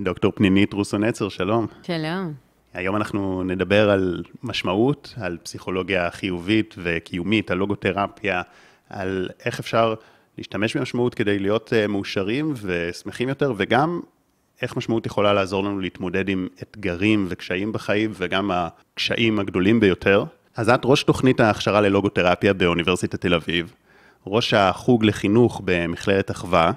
דוקטור פנינית רוסו נצר, שלום. שלום. היום אנחנו נדבר על משמעות, על פסיכולוגיה חיובית וקיומית, על לוגותרפיה, על איך אפשר להשתמש במשמעות כדי להיות אה, מאושרים ושמחים יותר, וגם איך משמעות יכולה לעזור לנו להתמודד עם אתגרים וקשיים בחיים, וגם הקשיים הגדולים ביותר. אז את ראש תוכנית ההכשרה ללוגותרפיה באוניברסיטת תל אביב, ראש החוג לחינוך במכללת אחווה,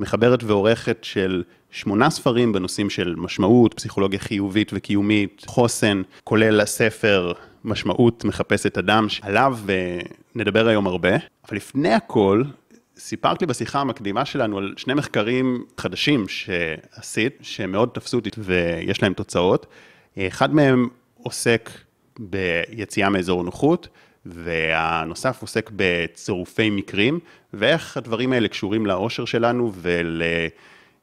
מחברת ועורכת של שמונה ספרים בנושאים של משמעות, פסיכולוגיה חיובית וקיומית, חוסן, כולל הספר משמעות מחפשת אדם, שעליו אה, נדבר היום הרבה. אבל לפני הכל, סיפרת לי בשיחה המקדימה שלנו על שני מחקרים חדשים שעשית, שמאוד תפסו אותי ויש להם תוצאות. אחד מהם עוסק ביציאה מאזור נוחות, והנוסף עוסק בצירופי מקרים, ואיך הדברים האלה קשורים לאושר שלנו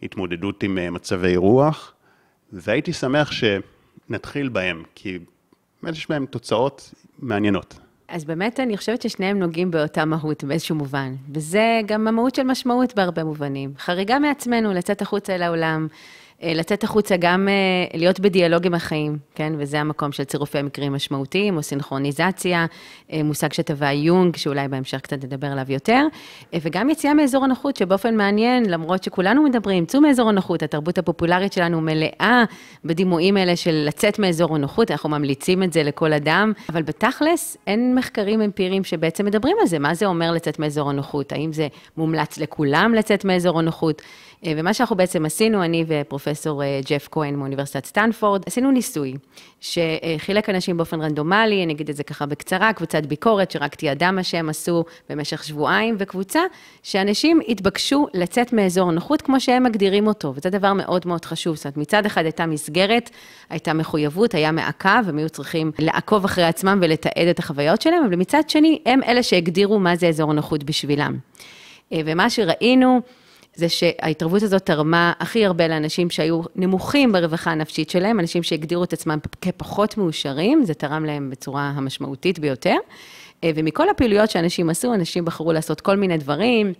ולהתמודדות עם מצבי רוח, והייתי שמח שנתחיל בהם, כי באמת יש בהם תוצאות מעניינות. אז באמת אני חושבת ששניהם נוגעים באותה מהות באיזשהו מובן, וזה גם המהות של משמעות בהרבה מובנים. חריגה מעצמנו, לצאת החוצה אל העולם, אה, לצאת החוצה גם אה, להיות בדיאלוג עם החיים, כן? וזה המקום של צירופי מקרים משמעותיים, או סינכרוניזציה, אה, מושג שטבע יונג, שאולי בהמשך קצת נדבר עליו יותר, וגם יציאה מאזור הנוחות, שבאופן מעניין, למרות שכולנו מדברים, צאו מאזור הנוחות, התרבות הפופולרית שלנו מלאה בדימויים האלה של לצאת מאזור הנוחות, אנחנו ממליצים את זה לכל אדם, אבל בתכלס, אין מחקרים אמפיריים שבעצם מדברים על זה, מה זה אומר לצאת מאזור הנוחות, האם זה מומלץ לכולם לצאת מאזור הנוחות? ומה שאנחנו בעצם עשינו, אני ופרופסור אה, ג'ף כהן מאוניברסיטת סטנפורד, עשינו ניסוי שחילק אנשים באופן רנדומלי, אני אגיד את זה ככה בקצרה, קבוצת ביקורת שרק תיעדה מה שהם עשו במשך שבועיים, וקבוצה שאנשים התבקשו לצאת מאזור נוחות כמו שהם מגדירים אותו, וזה דבר מאוד מאוד חשוב. זאת אומרת, מצד אחד הייתה מסגרת, הייתה מחויבות, היה מעקב, הם היו צריכים לעקוב אחרי עצמם ולתעד את החוויות שלהם, אבל מצד שני, הם אלה שהגדירו מה זה אזור נוחות בשבילם. אה, ומה שראינו, זה שההתערבות הזאת תרמה הכי הרבה לאנשים שהיו נמוכים ברווחה הנפשית שלהם, אנשים שהגדירו את עצמם כפחות מאושרים, זה תרם להם בצורה המשמעותית ביותר. אה, ומכל הפעילויות שאנשים עשו, אנשים בחרו לעשות כל מיני דברים.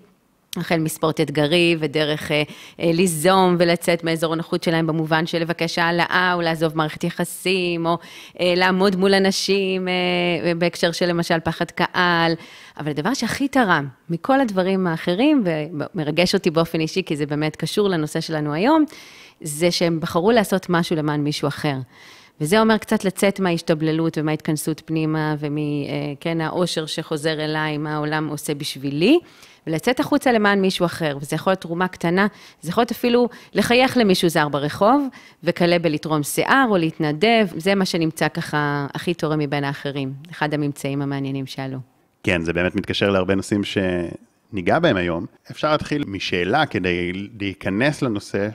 החל מספורט אתגרי ודרך אה, אה, ליזום ולצאת מאזור הנוחות שלהם במובן של לבקש העלאה או לעזוב מערכת יחסים או אה, לעמוד מול אנשים אה, בהקשר של למשל פחד קהל. אבל הדבר שהכי תרם מכל הדברים האחרים, ומרגש אותי באופן אישי כי זה באמת קשור לנושא שלנו היום, זה שהם בחרו לעשות משהו למען מישהו אחר. וזה אומר קצת לצאת מההשתבללות ומההתכנסות פנימה ומכן העושר שחוזר אליי, מה העולם עושה בשבילי. ולצאת החוצה למען מישהו אחר, וזה יכול להיות תרומה קטנה, זה יכול להיות אפילו לחייך למישהו זר ברחוב, וכלה בלתרום שיער או להתנדב, זה מה שנמצא ככה הכי תורם מבין האחרים, אחד הממצאים המעניינים שעלו. כן, זה באמת מתקשר להרבה נושאים שניגע בהם היום. אפשר להתחיל משאלה כדי להיכנס לנושא.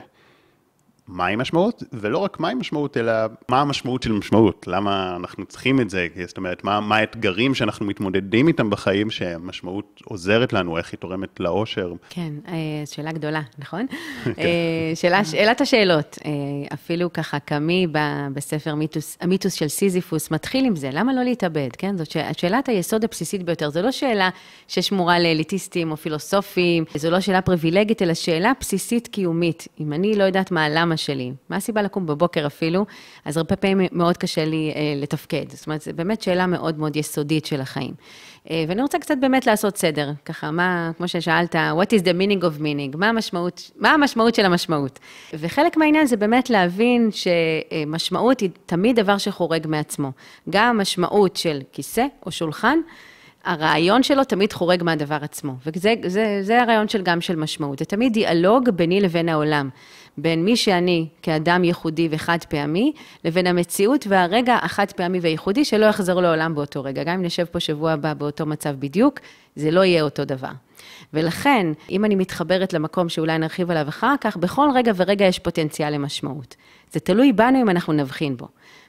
מהי משמעות, ולא רק מהי משמעות, אלא מה המשמעות של משמעות, למה אנחנו צריכים את זה, זאת אומרת, מה, מה האתגרים שאנחנו מתמודדים איתם בחיים, שהמשמעות עוזרת לנו, איך היא תורמת לאושר. כן, אה, שאלה גדולה, נכון? כן. אה, שאלה, שאלת השאלות, אה, אפילו ככה, קמי בספר מיתוס, המיתוס של סיזיפוס מתחיל עם זה, למה לא להתאבד, כן? זאת שאלת היסוד הבסיסית ביותר, זו לא שאלה ששמורה לאליטיסטים או פילוסופים, זו לא שאלה פריבילגית, אלא שאלה בסיסית קיומית. אם אני לא יודעת מה שלי, מה הסיבה לקום בבוקר אפילו, אז הרבה פעמים מאוד קשה לי אה, לתפקד. זאת אומרת, זו באמת שאלה מאוד מאוד יסודית של החיים. אה, ואני רוצה קצת באמת לעשות סדר, ככה, מה, כמו ששאלת, what is the meaning of meaning, מה המשמעות, מה המשמעות של המשמעות. וחלק מהעניין זה באמת להבין שמשמעות היא תמיד דבר שחורג מעצמו. גם המשמעות של כיסא או שולחן, הרעיון שלו תמיד חורג מהדבר עצמו, וזה זה, זה הרעיון של גם של משמעות, זה תמיד דיאלוג ביני לבין העולם. בין מי שאני כאדם ייחודי וחד פעמי, לבין המציאות והרגע החד פעמי והייחודי שלא יחזור לעולם באותו רגע. גם אם נשב פה שבוע הבא באותו מצב בדיוק, זה לא יהיה אותו דבר. ולכן, אם אני מתחברת למקום שאולי נרחיב עליו אחר כך, בכל רגע ורגע יש פוטנציאל למשמעות. זה תלוי בנו אם אנחנו נבחין בו.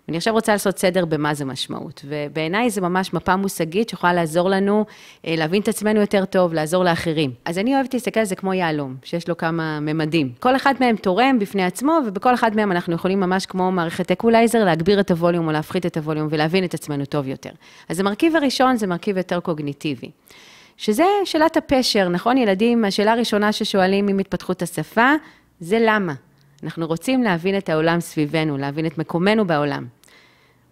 ואני עכשיו רוצה לעשות סדר במה זה משמעות. ובעיניי זה ממש מפה מושגית שיכולה לעזור לנו אה, להבין את עצמנו יותר טוב, לעזור לאחרים. אז אני אוהבת להסתכל על זה כמו יהלום, שיש לו כמה ממדים. כל אחד מהם תורם בפני עצמו, ובכל אחד מהם אנחנו יכולים ממש כמו מערכת אקולייזר, להגביר את הווליום או להפחית את הווליום ולהבין את עצמנו טוב יותר. אז המרכיב הראשון זה מרכיב יותר קוגניטיבי. שזה שאלת הפשר, נכון? ילדים, השאלה הראשונה ששואלים עם התפתחות השפה, זה למה. אנחנו רוצים להבין את העולם סביבנו, להבין את מקומנו בעולם.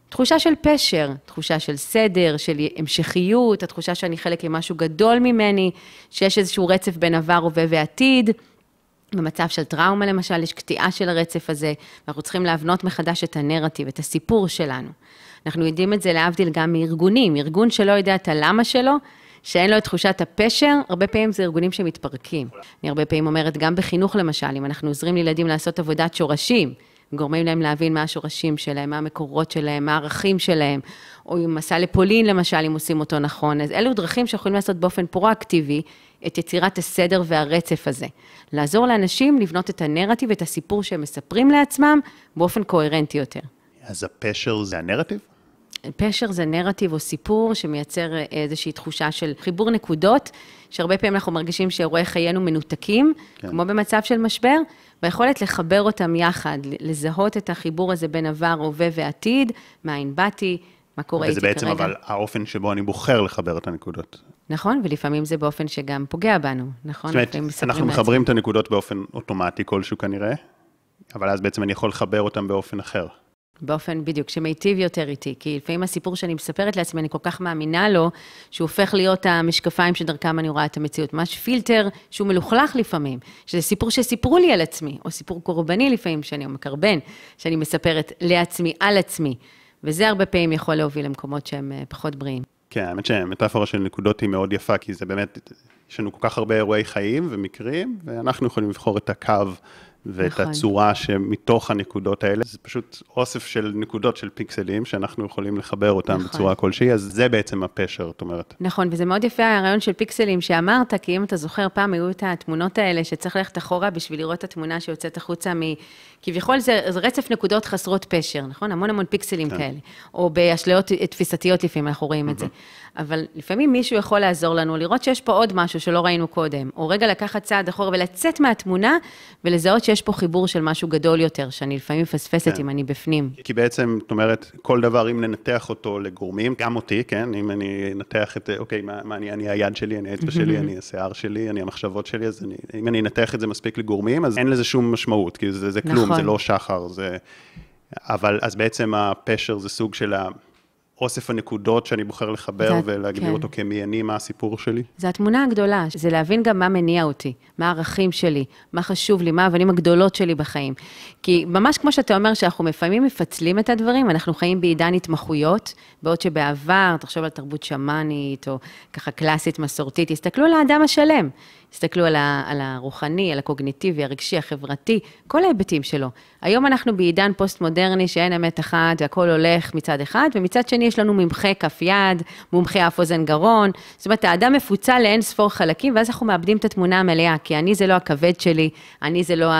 תחושה של פשר, תחושה של סדר, של המשכיות, התחושה שאני חלק ממשהו גדול ממני, שיש איזשהו רצף בין עבר, הווה ועתיד. במצב של טראומה למשל, יש קטיעה של הרצף הזה, ואנחנו צריכים להבנות מחדש את הנרטיב, את הסיפור שלנו. אנחנו יודעים את זה להבדיל גם מארגונים, ארגון שלא יודע את הלמה שלו, שאין לו את תחושת הפשר, הרבה פעמים זה ארגונים שמתפרקים. אני הרבה פעמים אומרת, גם בחינוך למשל, אם אנחנו עוזרים לילדים לעשות עבודת שורשים, גורמים להם להבין מה השורשים שלהם, מה המקורות שלהם, מה הערכים שלהם, או עם מסע לפולין למשל, אם עושים אותו נכון. אז אלו דרכים שיכולים לעשות באופן פרואקטיבי את יצירת הסדר והרצף הזה. לעזור לאנשים לבנות את הנרטיב, את הסיפור שהם מספרים לעצמם, באופן קוהרנטי יותר. אז הפשר זה הנרטיב? פשר זה נרטיב או סיפור שמייצר איזושהי תחושה של חיבור נקודות, שהרבה פעמים אנחנו מרגישים שאירועי חיינו מנותקים, כן. כמו במצב של משבר, והיכולת לחבר אותם יחד, לזהות את החיבור הזה בין עבר, הווה ועתיד, מאין באתי, מה קורה איתי כרגע. וזה בעצם אבל האופן שבו אני בוחר לחבר את הנקודות. נכון, ולפעמים זה באופן שגם פוגע בנו, נכון? זאת אומרת, אנחנו מחברים את הנקודות באופן אוטומטי כלשהו כנראה, אבל אז בעצם אני יכול לחבר אותם באופן אחר. באופן בדיוק, שמיטיב יותר איתי, כי לפעמים הסיפור שאני מספרת לעצמי, אני כל כך מאמינה לו, שהוא הופך להיות המשקפיים שדרכם אני רואה את המציאות. ממש פילטר שהוא מלוכלך לפעמים, שזה סיפור שסיפרו לי על עצמי, או סיפור קורבני לפעמים, שאני מקרבן, שאני מספרת לעצמי, על עצמי. וזה הרבה פעמים יכול להוביל למקומות שהם אה, פחות בריאים. כן, האמת שמטאפורה של נקודות היא מאוד יפה, כי זה באמת, יש לנו כל כך הרבה אירועי חיים ומקרים, ואנחנו יכולים לבחור את הקו ואת נכון. הצורה שמתוך הנקודות האלה, זה פשוט אוסף של נקודות של פיקסלים שאנחנו יכולים לחבר אותם נכון. בצורה כלשהי, אז זה בעצם הפשר, את אומרת. נכון, וזה מאוד יפה הרעיון של פיקסלים שאמרת, כי אם אתה זוכר, פעם היו את התמונות האלה שצריך ללכת אחורה בשביל לראות את התמונה שיוצאת החוצה מ... כביכול זה, זה רצף נקודות חסרות פשר, נכון? המון המון פיקסלים כן. כאלה. או באשליות תפיסתיות לפעמים אנחנו רואים את זה. אבל לפעמים מישהו יכול לעזור לנו לראות שיש פה עוד משהו שלא ראינו קודם, או רגע לקחת צעד אחורה ולצאת מהתמונה ולזהות שיש פה חיבור של משהו גדול יותר, שאני לפעמים מפספסת כן. אם אני בפנים. כי בעצם, זאת אומרת, כל דבר, אם ננתח אותו לגורמים, גם אותי, כן? אם אני אנתח את, אוקיי, מה, מה אני, אני היד שלי, אני האצבע שלי, אני השיער שלי, אני המחשבות שלי, אז אני, אם אני אנתח את זה מספיק לגורמים, אז אין לזה שום משמעות, כי זה, זה כלום, נכון. זה לא שחר, זה... אבל אז בעצם הפשר זה סוג של ה... אוסף הנקודות שאני בוחר לחבר זה, ולהגדיר כן. אותו כמי אני, מה הסיפור שלי? זה התמונה הגדולה, זה להבין גם מה מניע אותי, מה הערכים שלי, מה חשוב לי, מה האבנים הגדולות שלי בחיים. כי ממש כמו שאתה אומר, שאנחנו לפעמים מפצלים את הדברים, אנחנו חיים בעידן התמחויות, בעוד שבעבר, תחשוב על תרבות שמאנית, או ככה קלאסית, מסורתית, תסתכלו על האדם השלם. תסתכלו על, ה, על הרוחני, על הקוגניטיבי, הרגשי, החברתי, כל ההיבטים שלו. היום אנחנו בעידן פוסט-מודרני שאין אמת אחת והכל הולך מצד אחד, ומצד שני יש לנו ממחה כף יד, מומחה אף אוזן גרון. זאת אומרת, האדם מפוצל לאין ספור חלקים, ואז אנחנו מאבדים את התמונה המלאה, כי אני זה לא הכבד שלי, אני זה לא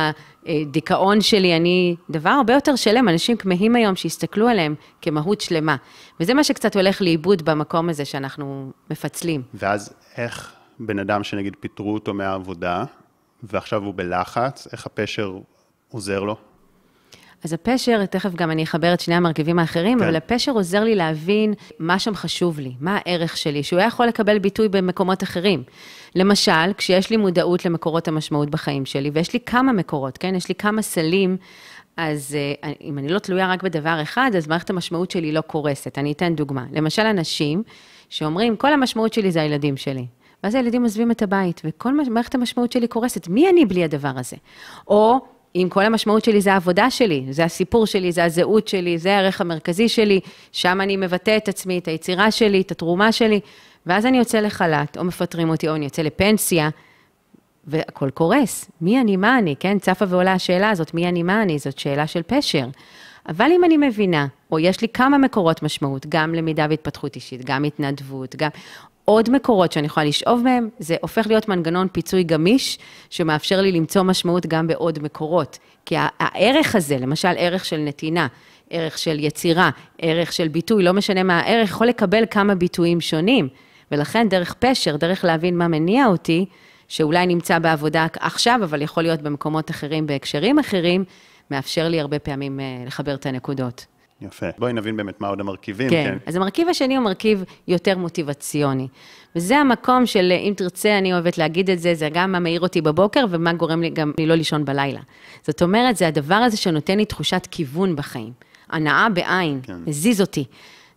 הדיכאון שלי, אני דבר הרבה יותר שלם. אנשים כמהים היום שיסתכלו עליהם כמהות שלמה. וזה מה שקצת הולך לאיבוד במקום הזה שאנחנו מפצלים. ואז איך בן אדם שנגיד פיטרו אותו מהעבודה, ועכשיו הוא בלחץ, איך הפשר עוזר לו? אז הפשר, תכף גם אני אחבר את שני המרכיבים האחרים, כן. אבל הפשר עוזר לי להבין מה שם חשוב לי, מה הערך שלי, שהוא היה יכול לקבל ביטוי במקומות אחרים. למשל, כשיש לי מודעות למקורות המשמעות בחיים שלי, ויש לי כמה מקורות, כן? יש לי כמה סלים, אז אה, אם אני לא תלויה רק בדבר אחד, אז מערכת המשמעות שלי לא קורסת. אני אתן דוגמה. למשל, אנשים שאומרים, כל המשמעות שלי זה הילדים שלי. ואז הילדים עוזבים את הבית, וכל מערכת המשמעות שלי קורסת. מי אני בלי הדבר הזה? או אם כל המשמעות שלי זה העבודה שלי, זה הסיפור שלי, זה הזהות שלי, זה הערך המרכזי שלי, שם אני מבטא את עצמי, את היצירה שלי, את התרומה שלי, ואז אני יוצא לחל"ת, או מפטרים אותי, או אני יוצא לפנסיה, והכל קורס. מי אני, מה אני, כן? צפה ועולה השאלה הזאת, מי אני, מה אני, זאת שאלה של פשר. אבל אם אני מבינה, או יש לי כמה מקורות משמעות, גם למידה והתפתחות אישית, גם התנדבות, גם, עוד מקורות שאני יכולה לשאוב מהם, זה הופך להיות מנגנון פיצוי גמיש, שמאפשר לי למצוא משמעות גם בעוד מקורות. כי הערך הזה, למשל ערך של נתינה, ערך של יצירה, ערך של ביטוי, לא משנה מה הערך, יכול לקבל כמה ביטויים שונים. ולכן דרך פשר, דרך להבין מה מניע אותי, שאולי נמצא בעבודה עכשיו, אבל יכול להיות במקומות אחרים, בהקשרים אחרים, מאפשר לי הרבה פעמים אה, לחבר את הנקודות. יפה. בואי נבין באמת מה עוד המרכיבים. כן. כן. אז המרכיב השני הוא מרכיב יותר מוטיבציוני. וזה המקום של, אם תרצה, אני אוהבת להגיד את זה, זה גם מה מאיר אותי בבוקר ומה גורם לי גם לי לא לישון בלילה. זאת אומרת, זה הדבר הזה שנותן לי תחושת כיוון בחיים. הנאה בעין, כן. מזיז אותי.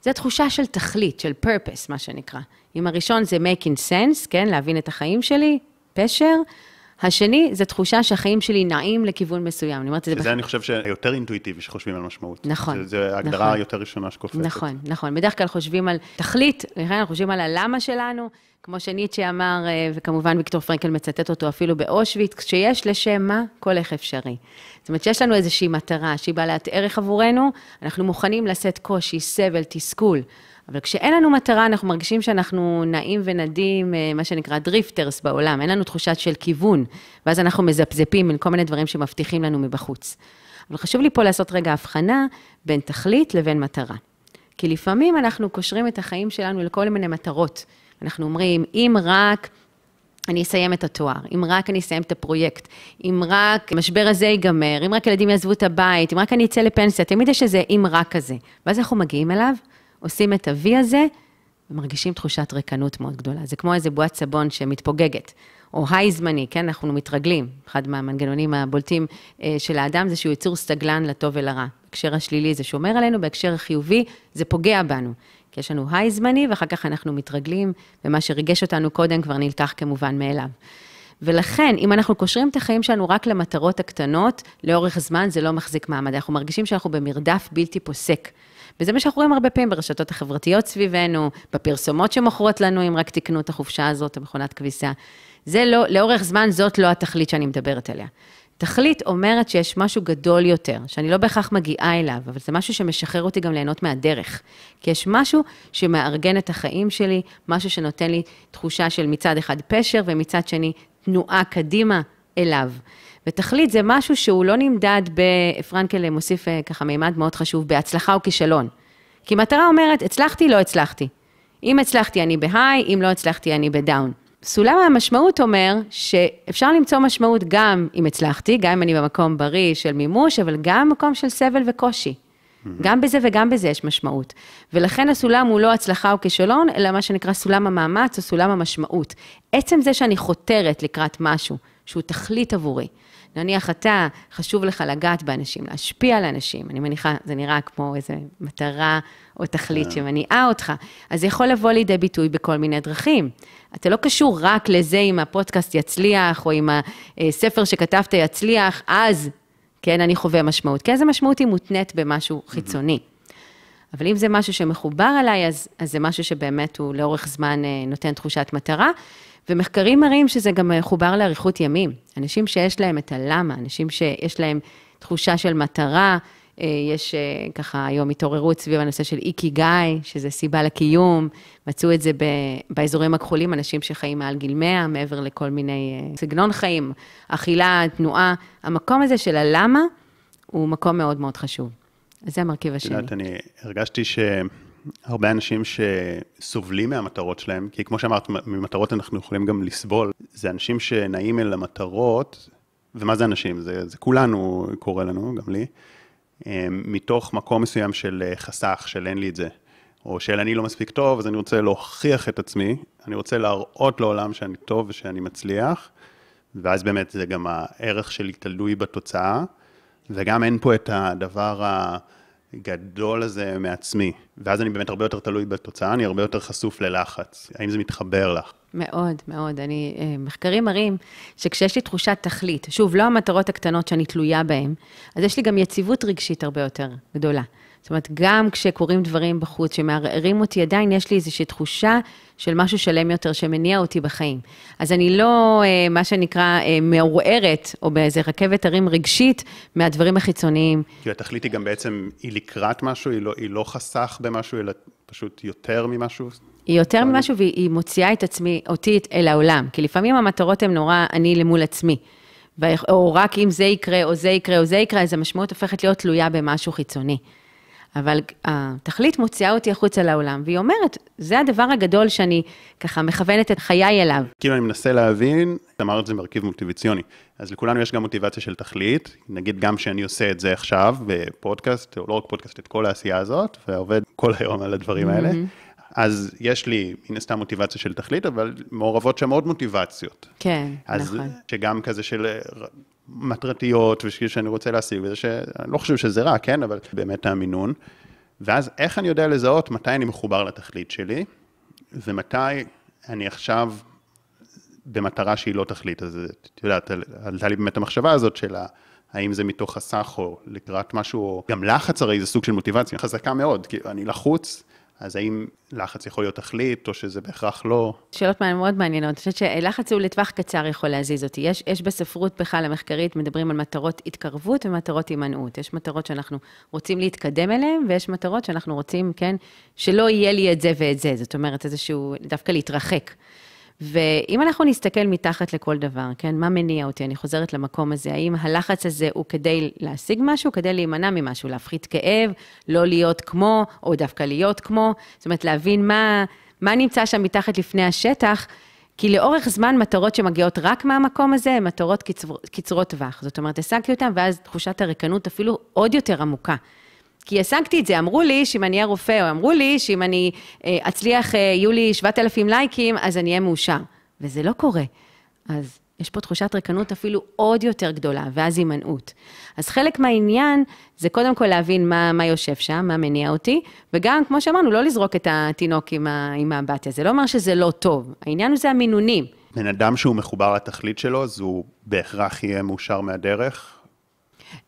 זה תחושה של תכלית, של purpose, מה שנקרא. אם הראשון זה making sense, כן, להבין את החיים שלי, פשר. השני, זה תחושה שהחיים שלי נעים לכיוון מסוים. אני אומרת את זה... שזה, אני חושב, שיותר אינטואיטיבי שחושבים על משמעות. נכון. זה ההגדרה נכון. היותר ראשונה שקופצת. נכון, נכון. בדרך כלל חושבים על תכלית, אנחנו חושבים על הלמה שלנו, כמו שניטשה אמר, אה, וכמובן ויקטור פרנקל מצטט אותו אפילו באושוויץ, כשיש לשם מה, כל איך אפשרי. זאת אומרת שיש לנו איזושהי מטרה שהיא בעלת ערך עבורנו, אנחנו מוכנים לשאת קושי, סבל, תסכול. אבל כשאין לנו מטרה, אנחנו מרגישים שאנחנו נעים ונדים, אה, מה שנקרא drifters בעולם, אין לנו תחושה של כיוון, ואז אנחנו מזפזפים בין כל מיני דברים שמבטיחים לנו מבחוץ. אבל חשוב לי פה לעשות רגע הבחנה בין תכלית לבין מטרה. כי לפעמים אנחנו קושרים את החיים שלנו לכל מיני מטרות. אנחנו אומרים, אם רק אני אסיים את התואר, אם רק אני אסיים את הפרויקט, אם רק המשבר הזה ייגמר, אם רק ילדים יעזבו את הבית, אם רק אני אצא לפנסיה, תמיד יש איזה אם רק כזה. ואז אנחנו מגיעים אליו, עושים את ה-V הזה, ומרגישים תחושת ריקנות מאוד גדולה. זה כמו איזה בועת סבון שמתפוגגת, או היי זמני, כן, אנחנו מתרגלים. אחד מהמנגנונים הבולטים אה, של האדם זה שהוא יצור סטגלן לטוב ולרע. בהקשר השלילי זה שומר עלינו, בהקשר החיובי זה פוגע בנו. כי יש לנו היי זמני, ואחר כך אנחנו מתרגלים, ומה שריגש אותנו קודם כבר נלקח כמובן מאליו. ולכן, אם אנחנו קושרים את החיים שלנו רק למטרות הקטנות, לאורך זמן זה לא מחזיק מעמד. אנחנו מרגישים שאנחנו במרדף בלתי פוסק. וזה מה שאנחנו רואים הרבה פעמים ברשתות החברתיות סביבנו, בפרסומות שמוכרות לנו, אם רק תקנו את החופשה הזאת, המכונת כביסה. זה לא, לאורך זמן זאת לא התכלית שאני מדברת עליה. תכלית אומרת שיש משהו גדול יותר, שאני לא בהכרח מגיעה אליו, אבל זה משהו שמשחרר אותי גם ליהנות מהדרך. כי יש משהו שמארגן את החיים שלי, משהו שנותן לי תחושה של מצד אחד פשר, ומצד שני תנועה קדימה אליו. ותכלית זה משהו שהוא לא נמדד, פרנקל מוסיף אה, ככה מימד מאוד חשוב, בהצלחה או כישלון. כי מטרה אומרת, הצלחתי, לא הצלחתי. אם הצלחתי, אני בהיי, אם לא הצלחתי, אני בדאון. סולם המשמעות אומר שאפשר למצוא משמעות גם אם הצלחתי, גם אם אני במקום בריא של מימוש, אבל גם במקום של סבל וקושי. Mm-hmm. גם בזה וגם בזה יש משמעות. ולכן הסולם הוא לא הצלחה או כישלון, אלא מה שנקרא סולם המאמץ או סולם המשמעות. עצם זה שאני חותרת לקראת משהו שהוא תכלית עבורי, נניח אתה, חשוב לך לגעת באנשים, להשפיע על אנשים, אני מניחה, זה נראה כמו איזו מטרה או תכלית כן. שמניעה אותך, אז זה יכול לבוא לידי ביטוי בכל מיני דרכים. אתה לא קשור רק לזה אם הפודקאסט יצליח, או אם הספר שכתבת יצליח, אז, כן, אני חווה משמעות. כי איזה משמעות היא מותנית במשהו חיצוני. אבל אם זה משהו שמחובר אליי, אז, אז זה משהו שבאמת הוא לאורך זמן אה, נותן תחושת מטרה. ומחקרים מראים שזה גם חובר לאריכות ימים. אנשים שיש להם את הלמה, אנשים שיש להם תחושה של מטרה, אה, יש אה, ככה היום התעוררות סביב הנושא של איקי גיא, שזה סיבה לקיום, מצאו את זה באזורים הכחולים, אנשים שחיים מעל גיל 100, מעבר לכל מיני אה, סגנון חיים, אכילה, תנועה. המקום הזה של הלמה הוא מקום מאוד מאוד חשוב. אז זה המרכיב השני. את יודעת, אני הרגשתי ש... הרבה אנשים שסובלים מהמטרות שלהם, כי כמו שאמרת, ממטרות אנחנו יכולים גם לסבול. זה אנשים שנעים אל המטרות, ומה זה אנשים? זה, זה כולנו קורה לנו, גם לי, אה, מתוך מקום מסוים של אה, חסך, של אין לי את זה, או של אני לא מספיק טוב, אז אני רוצה להוכיח את עצמי, אני רוצה להראות לעולם שאני טוב ושאני מצליח, ואז באמת זה גם הערך שלי תלוי בתוצאה, וגם אין פה את הדבר ה... גדול הזה מעצמי, ואז אני באמת הרבה יותר תלוי בתוצאה, אני הרבה יותר חשוף ללחץ. האם זה מתחבר לך? מאוד, מאוד. אני, אה, מחקרים מראים שכשיש לי תחושת תכלית, שוב, לא המטרות הקטנות שאני תלויה בהן, אז יש לי גם יציבות רגשית הרבה יותר גדולה. זאת אומרת, גם כשקורים דברים בחוץ שמערערים אותי, עדיין יש לי איזושהי תחושה של משהו שלם יותר שמניע אותי בחיים. אז אני לא, אה, מה שנקרא, אה, מעורערת, או באיזה רכבת הרים רגשית, מהדברים החיצוניים. כי התכלית היא גם בעצם, היא לקראת משהו, היא לא, היא לא חסך במשהו, אלא פשוט יותר ממשהו? היא יותר ממשהו והיא מוציאה את עצמי, אותי אל העולם. כי לפעמים המטרות הן נורא אני למול עצמי. או רק אם זה יקרה, או זה יקרה, או זה יקרה, אז המשמעות הופכת להיות תלויה במשהו חיצוני. אבל התכלית מוציאה אותי החוצה לעולם, והיא אומרת, זה הדבר הגדול שאני ככה מכוונת את חיי אליו. כאילו אני מנסה להבין, אמרת זה מרכיב מוטיבציוני, אז לכולנו יש גם מוטיבציה של תכלית, נגיד גם שאני עושה את זה עכשיו בפודקאסט, או לא רק פודקאסט, את כל העשייה הזאת, ועובד כל היום על הדברים האלה. Mm-hmm. אז יש לי מן הסתם מוטיבציה של תכלית, אבל מעורבות שם עוד מוטיבציות. כן, אז נכון. שגם כזה של מטרתיות, ושאני רוצה להשיג, וזה שאני לא חושב שזה רע, כן, אבל באמת המינון. ואז איך אני יודע לזהות מתי אני מחובר לתכלית שלי, ומתי אני עכשיו במטרה שהיא לא תכלית. אז את יודעת, עלתה לי באמת המחשבה הזאת של האם זה מתוך או לקראת משהו, גם לחץ הרי זה סוג של מוטיבציה חזקה מאוד, כי אני לחוץ, אז האם לחץ יכול להיות תכלית, או שזה בהכרח לא? שאלות מאוד מעניינות. אני חושבת שלחץ הוא לטווח קצר יכול להזיז אותי. יש, יש בספרות בכלל המחקרית, מדברים על מטרות התקרבות ומטרות הימנעות. יש מטרות שאנחנו רוצים להתקדם אליהן, ויש מטרות שאנחנו רוצים, כן, שלא יהיה לי את זה ואת זה. זאת אומרת, איזשהו, דווקא להתרחק. ואם אנחנו נסתכל מתחת לכל דבר, כן, מה מניע אותי? אני חוזרת למקום הזה, האם הלחץ הזה הוא כדי להשיג משהו, כדי להימנע ממשהו, להפחית כאב, לא להיות כמו, או דווקא להיות כמו, זאת אומרת, להבין מה, מה נמצא שם מתחת לפני השטח, כי לאורך זמן מטרות שמגיעות רק מהמקום הזה, הן מטרות קצר, קצרות טווח. זאת אומרת, השגתי אותן, ואז תחושת הריקנות אפילו עוד יותר עמוקה. כי השגתי את זה, אמרו לי שאם אני אהיה רופא, או אמרו לי שאם אני אה, אצליח, אה, יהיו לי 7,000 לייקים, אז אני אהיה מאושר. וזה לא קורה. אז יש פה תחושת ריקנות אפילו עוד יותר גדולה, ואז הימנעות. אז חלק מהעניין זה קודם כל להבין מה, מה יושב שם, מה מניע אותי, וגם, כמו שאמרנו, לא לזרוק את התינוק עם, האמבטיה. זה לא אומר שזה לא טוב, העניין הוא זה המינונים. בן אדם שהוא מחובר לתכלית שלו, אז הוא בהכרח יהיה מאושר מהדרך,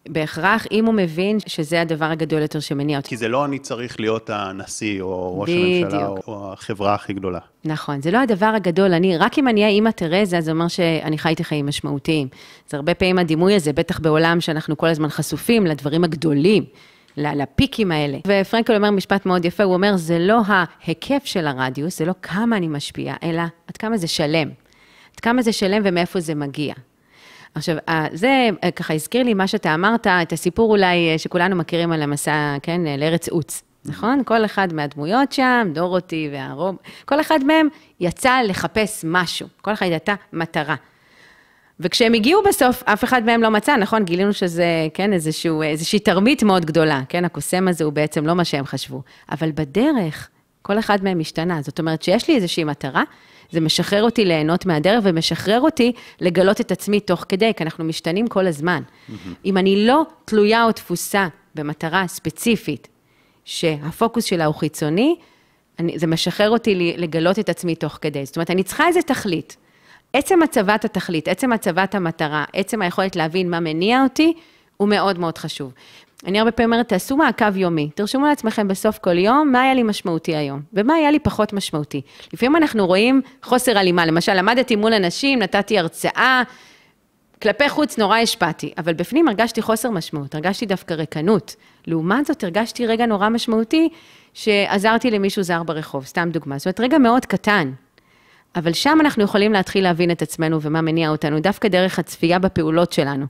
בהכרח, אם הוא מבין שזה הדבר הגדול יותר שמניע אותי. כי זה לא אני צריך להיות הנשיא, או ראש הממשלה, או, או החברה הכי גדולה. נכון, זה לא הדבר הגדול. אני, רק אם אני אהיה אימא תרזה, זה אומר שאני חייתי חיים משמעותיים. זה הרבה פעמים הדימוי הזה, בטח בעולם שאנחנו כל הזמן חשופים לדברים הגדולים. לפיקים האלה. ופרנקל אומר משפט מאוד יפה, הוא אומר, זה לא ההיקף של הרדיוס, זה לא כמה אני משפיע, אלא עד כמה זה שלם. עד כמה זה שלם ומאיפה זה מגיע. עכשיו, זה ככה הזכיר לי מה שאתה אמרת, את הסיפור אולי שכולנו מכירים על המסע, כן, לארץ עוץ. נכון? כל אחד מהדמויות שם, דורותי והרוב, כל אחד מהם יצא לחפש משהו, כל אחד הייתה מטרה. וכשהם הגיעו בסוף, אף אחד מהם לא מצא, נכון? גילינו שזה, כן, איזשהו, איזושהי תרמית מאוד גדולה, כן? הקוסם הזה הוא בעצם לא מה שהם חשבו. אבל בדרך, כל אחד מהם השתנה. זאת אומרת שיש לי איזושהי מטרה, זה משחרר אותי ליהנות מהדרך ומשחרר אותי לגלות את עצמי תוך כדי, כי אנחנו משתנים כל הזמן. Mm-hmm. אם אני לא תלויה או תפוסה במטרה ספציפית, שהפוקוס שלה הוא חיצוני, אני, זה משחרר אותי לגלות את עצמי תוך כדי. זאת אומרת, אני צריכה איזה תכלית. עצם הצבת התכלית, עצם הצבת המטרה, עצם היכולת להבין מה מניע אותי, הוא מאוד מאוד חשוב. אני הרבה פעמים אומרת, תעשו מעקב יומי, תרשמו לעצמכם בסוף כל יום, מה היה לי משמעותי היום, ומה היה לי פחות משמעותי. לפעמים אנחנו רואים חוסר הלימה, למשל, למדתי מול אנשים, נתתי הרצאה, כלפי חוץ נורא השפעתי, אבל בפנים הרגשתי חוסר משמעות, הרגשתי דווקא ריקנות. לעומת זאת, הרגשתי רגע נורא משמעותי, שעזרתי למישהו זר ברחוב, סתם דוגמה. זאת אומרת, רגע מאוד קטן. אבל שם אנחנו יכולים להתחיל להבין את עצמנו ומה מניע אותנו, דווקא דרך הצפייה בפעולות שלנו.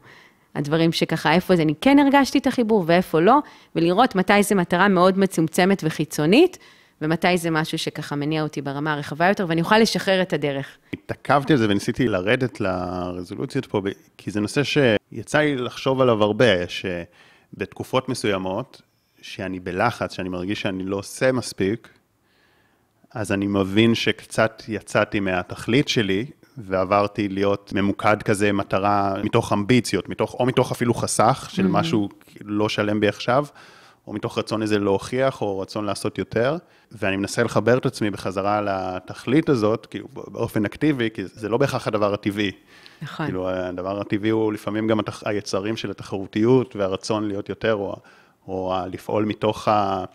הדברים שככה, איפה זה, אני כן הרגשתי את החיבור ואיפה לא, ולראות מתי זו מטרה מאוד מצומצמת וחיצונית, ומתי זה משהו שככה מניע אותי ברמה הרחבה יותר, ואני אוכל לשחרר את הדרך. התעכבתי על זה וניסיתי לרדת לרזולוציות פה, כי זה נושא שיצא לי לחשוב עליו הרבה, שבתקופות מסוימות, שאני בלחץ, שאני מרגיש שאני לא עושה מספיק, אז אני מבין שקצת יצאתי מהתכלית שלי, ועברתי להיות ממוקד כזה, מטרה מתוך אמביציות, מתוך, או מתוך אפילו חסך של mm-hmm. משהו לא שלם בי עכשיו, או מתוך רצון איזה להוכיח, או רצון לעשות יותר, ואני מנסה לחבר את עצמי בחזרה לתכלית הזאת, כאילו באופן אקטיבי, כי זה לא בהכרח הדבר הטבעי. נכון. כאילו, הדבר הטבעי הוא לפעמים גם התח... היצרים של התחרותיות והרצון להיות יותר, או, או לפעול מתוך ה...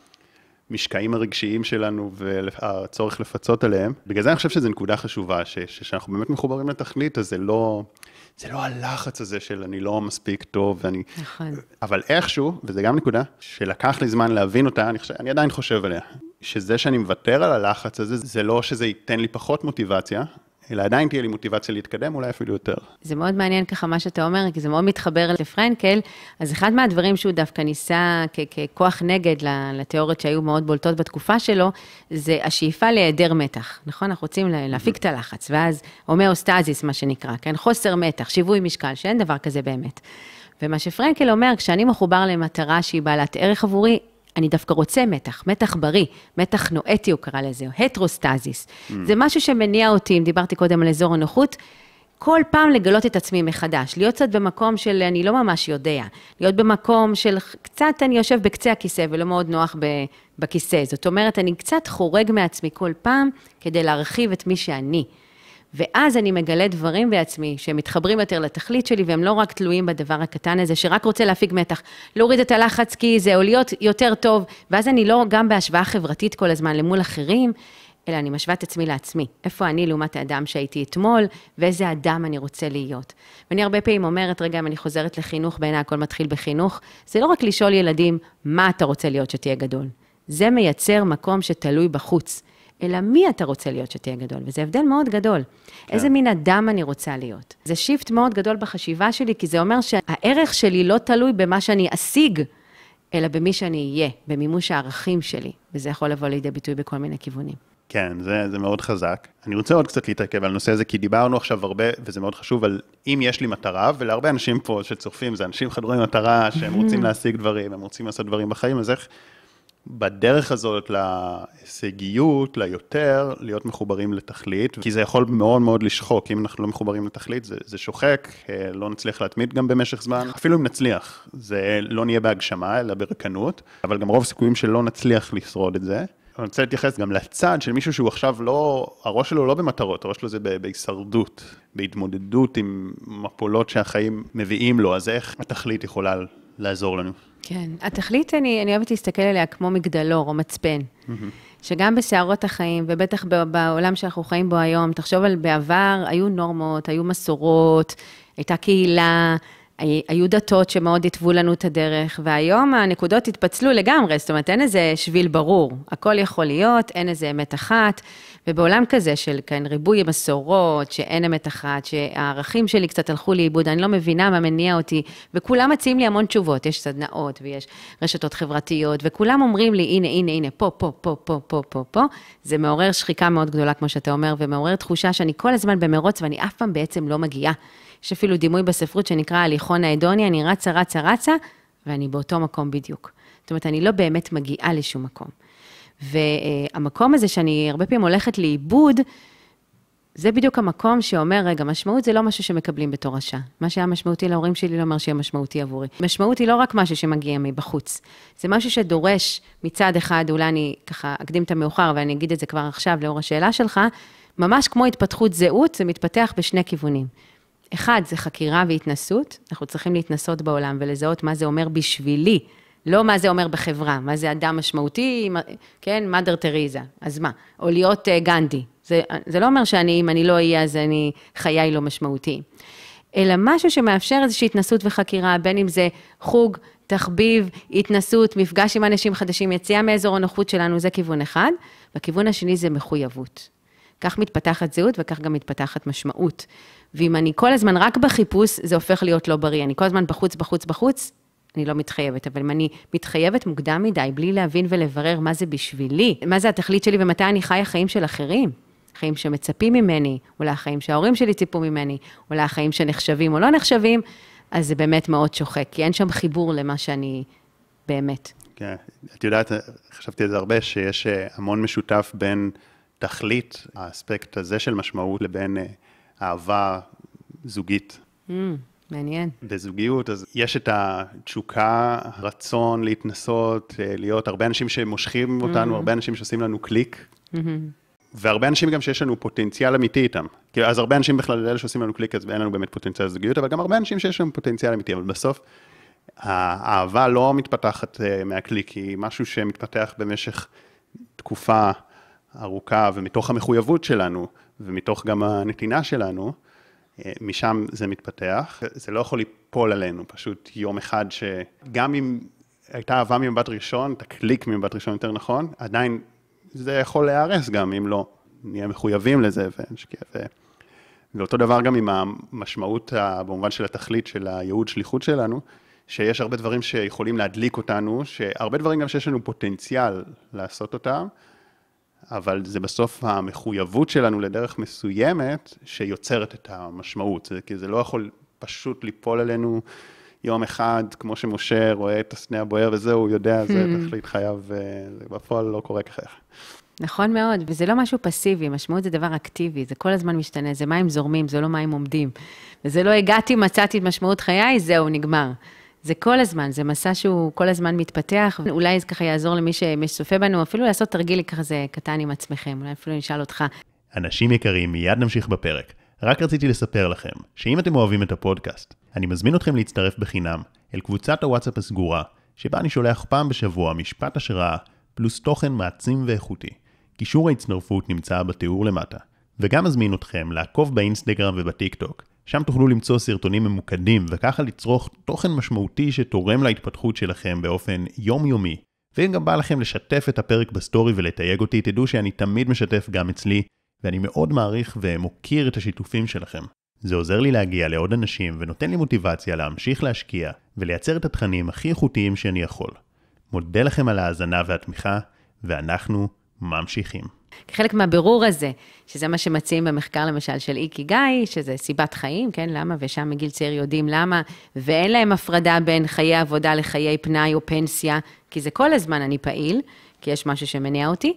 המשקעים הרגשיים שלנו והצורך לפצות עליהם. בגלל זה אני חושב שזו נקודה חשובה, ש, שאנחנו באמת מחוברים לתכלית, אז זה לא, זה לא הלחץ הזה של אני לא מספיק טוב, ואני... נכון. אבל איכשהו, וזו גם נקודה, שלקח לי זמן להבין אותה, אני, חושב, אני עדיין חושב עליה, שזה שאני מוותר על הלחץ הזה, זה לא שזה ייתן לי פחות מוטיבציה, אלא עדיין תהיה לי מוטיבציה להתקדם, אולי אפילו יותר. זה מאוד מעניין ככה מה שאתה אומר, כי זה מאוד מתחבר לפרנקל. אז אחד מהדברים שהוא דווקא ניסה ככוח נגד לתיאוריות שהיו מאוד בולטות בתקופה שלו, זה השאיפה להיעדר מתח, נכון? אנחנו רוצים להפיג את הלחץ, ואז הומאוסטזיס, מה שנקרא, כן? חוסר מתח, שיווי משקל, שאין דבר כזה באמת. ומה שפרנקל אומר, כשאני מחובר למטרה שהיא בעלת ערך עבורי, אני דווקא רוצה מתח, מתח בריא, מתח נואטי הוא קרא לזה, הטרוסטזיס. Mm. זה משהו שמניע אותי, אם דיברתי קודם על אזור הנוחות, כל פעם לגלות את עצמי מחדש, להיות קצת במקום של אני לא ממש יודע, להיות במקום של קצת אני יושב בקצה הכיסא ולא מאוד נוח בכיסא. זאת אומרת, אני קצת חורג מעצמי כל פעם כדי להרחיב את מי שאני. ואז אני מגלה דברים בעצמי שמתחברים יותר לתכלית שלי, והם לא רק תלויים בדבר הקטן הזה, שרק רוצה להפיג מתח, להוריד את הלחץ כי זה, או להיות יותר טוב, ואז אני לא גם בהשוואה חברתית כל הזמן למול אחרים, אלא אני משווה את עצמי לעצמי. איפה אני לעומת האדם שהייתי אתמול, ואיזה אדם אני רוצה להיות. ואני הרבה פעמים אומרת, רגע, אם אני חוזרת לחינוך, בעיניי הכל מתחיל בחינוך, זה לא רק לשאול ילדים, מה אתה רוצה להיות שתהיה גדול. זה מייצר מקום שתלוי בחוץ. אלא מי אתה רוצה להיות שתהיה גדול, וזה הבדל מאוד גדול. כן. איזה מין אדם אני רוצה להיות. זה שיפט מאוד גדול בחשיבה שלי, כי זה אומר שהערך שלי לא תלוי במה שאני אשיג, אלא במי שאני אהיה, במימוש הערכים שלי, וזה יכול לבוא לידי ביטוי בכל מיני כיוונים. כן, זה, זה מאוד חזק. אני רוצה עוד קצת להתעכב על הנושא הזה, כי דיברנו עכשיו הרבה, וזה מאוד חשוב, על אם יש לי מטרה, ולהרבה אנשים פה שצופים, זה אנשים חדורי מטרה, שהם רוצים להשיג דברים, הם רוצים לעשות דברים בחיים, אז איך, בדרך הזאת להישגיות, ליותר, להיות מחוברים לתכלית, כי זה יכול מאוד מאוד לשחוק, אם אנחנו לא מחוברים לתכלית, זה, זה שוחק, אה, לא נצליח להתמיד גם במשך זמן, אפילו אם נצליח, זה לא נהיה בהגשמה, אלא ברקנות, אבל גם רוב הסיכויים שלא נצליח לשרוד את זה. אני רוצה להתייחס גם לצד של מישהו שהוא עכשיו לא, הראש שלו לא במטרות, הראש שלו זה בהישרדות, בהתמודדות עם מפולות שהחיים מביאים לו, אז איך התכלית יכולה לעזור לנו? כן, התכלית, אני, אני אוהבת להסתכל עליה כמו מגדלור או מצפן. Mm-hmm. שגם בסערות החיים, ובטח בעולם שאנחנו חיים בו היום, תחשוב על בעבר, היו נורמות, היו מסורות, הייתה קהילה, היו דתות שמאוד התוו לנו את הדרך, והיום הנקודות התפצלו לגמרי, זאת אומרת, אין איזה שביל ברור, הכל יכול להיות, אין איזה אמת אחת, ובעולם כזה של כאן ריבוי מסורות, שאין אמת אחת, שהערכים שלי קצת הלכו לאיבוד, אני לא מבינה מה מניע אותי, וכולם מציעים לי המון תשובות, יש סדנאות ויש רשתות חברתיות, וכולם אומרים לי, הנה, הנה, הנה, פה, פה, פה, פה, פה, פה, פה, זה מעורר שחיקה מאוד גדולה, כמו שאתה אומר, ומעורר תחושה שאני כל הזמן במרוץ ואני אף פעם בעצם לא מגיעה. יש אפילו דימוי בספרות שנקרא הליכון העדוני, אני רצה, רצה, רצה, ואני באותו מקום בדיוק. זאת אומרת, אני לא באמת מגיעה לשום מקום. והמקום הזה שאני הרבה פעמים הולכת לאיבוד, זה בדיוק המקום שאומר, רגע, משמעות זה לא משהו שמקבלים בתור רשע. מה שהיה משמעותי להורים שלי לא אומר שיהיה משמעותי עבורי. משמעות היא לא רק משהו שמגיע מבחוץ, זה משהו שדורש מצד אחד, אולי אני ככה אקדים את המאוחר ואני אגיד את זה כבר עכשיו לאור השאלה שלך, ממש כמו התפתחות זהות, זה מתפתח בשני כיוונים. אחד, זה חקירה והתנסות, אנחנו צריכים להתנסות בעולם ולזהות מה זה אומר בשבילי, לא מה זה אומר בחברה, מה זה אדם משמעותי, כן, מאדר תריזה, אז מה? או להיות uh, גנדי. זה, זה לא אומר שאני, אם אני לא אהיה, אז אני, חיי לא משמעותיים. אלא משהו שמאפשר איזושהי התנסות וחקירה, בין אם זה חוג, תחביב, התנסות, מפגש עם אנשים חדשים, יציאה מאזור הנוחות שלנו, זה כיוון אחד. והכיוון השני זה מחויבות. כך מתפתחת זהות וכך גם מתפתחת משמעות. ואם אני כל הזמן רק בחיפוש, זה הופך להיות לא בריא. אני כל הזמן בחוץ, בחוץ, בחוץ, אני לא מתחייבת. אבל אם אני מתחייבת מוקדם מדי, בלי להבין ולברר מה זה בשבילי, מה זה התכלית שלי ומתי אני חיה חיים של אחרים, חיים שמצפים ממני, אולי החיים שההורים שלי ציפו ממני, אולי החיים שנחשבים או לא נחשבים, אז זה באמת מאוד שוחק, כי אין שם חיבור למה שאני באמת. כן, את יודעת, חשבתי על זה הרבה, שיש אה, המון משותף בין תכלית, האספקט הזה של משמעות, לבין אה, אהבה זוגית. Mm, מעניין. בזוגיות, אז יש את התשוקה, הרצון להתנסות, אה, להיות הרבה אנשים שמושכים אותנו, mm. הרבה אנשים שעושים לנו קליק. Mm-hmm. והרבה אנשים גם שיש לנו פוטנציאל אמיתי איתם. אז הרבה אנשים בכלל, אלה שעושים לנו קליק, אז אין לנו באמת פוטנציאל זוגיות, אבל גם הרבה אנשים שיש לנו פוטנציאל אמיתי, אבל בסוף, האהבה לא מתפתחת אה, מהקליק, היא משהו שמתפתח במשך תקופה ארוכה, ומתוך המחויבות שלנו, ומתוך גם הנתינה שלנו, משם זה מתפתח. זה לא יכול ליפול עלינו, פשוט יום אחד שגם אם הייתה אהבה ממבט ראשון, תקליק ממבט ראשון יותר נכון, עדיין זה יכול להיהרס גם אם לא נהיה מחויבים לזה ונשקיע. ו... ואותו דבר גם עם המשמעות, במובן של התכלית של הייעוד שליחות שלנו, שיש הרבה דברים שיכולים להדליק אותנו, שהרבה דברים גם שיש לנו פוטנציאל לעשות אותם, אבל זה בסוף המחויבות שלנו לדרך מסוימת שיוצרת את המשמעות, כי זה לא יכול פשוט ליפול עלינו יום אחד, כמו שמשה רואה את הסנה הבוער וזהו, הוא יודע, זה hmm. תכלית חייו, ובפועל לא קורה ככה. נכון מאוד, וזה לא משהו פסיבי, משמעות זה דבר אקטיבי, זה כל הזמן משתנה, זה מים זורמים, זה לא מים עומדים. וזה לא הגעתי, מצאתי את משמעות חיי, זהו, נגמר. זה כל הזמן, זה מסע שהוא כל הזמן מתפתח, אולי זה ככה יעזור למי שצופה בנו, אפילו לעשות תרגיל כזה קטן עם עצמכם, אולי אפילו נשאל אותך. אנשים יקרים, מיד נמשיך בפרק. רק רציתי לספר לכם, שאם אתם אוהבים את הפודקאסט, אני מזמין אתכם להצטרף בחינם אל קבוצת הוואטסאפ הסגורה, שבה אני שולח פעם בשבוע משפט השראה, פלוס תוכן מעצים ואיכותי. קישור ההצטרפות נמצא בתיאור למטה. וגם מזמין אתכם לעקוב באינסטגרם ובטיקטוק, שם תוכלו למצוא סרטונים ממוקדים וככה לצרוך תוכן משמעותי שתורם להתפתחות שלכם באופן יומיומי. ואם גם בא לכם לשתף את הפרק בסטורי ולתייג אותי, תדעו שאני תמיד משתף גם אצלי, ואני מאוד מעריך ומוקיר את השיתופים שלכם. זה עוזר לי להגיע לעוד אנשים ונותן לי מוטיבציה להמשיך להשקיע ולייצר את התכנים הכי איכותיים שאני יכול. מודה לכם על ההאזנה והתמיכה, ואנחנו ממשיכים. כחלק מהבירור הזה, שזה מה שמציעים במחקר למשל של איקיגאי, שזה סיבת חיים, כן, למה, ושם מגיל צעיר יודעים למה, ואין להם הפרדה בין חיי עבודה לחיי פנאי או פנסיה, כי זה כל הזמן אני פעיל, כי יש משהו שמניע אותי.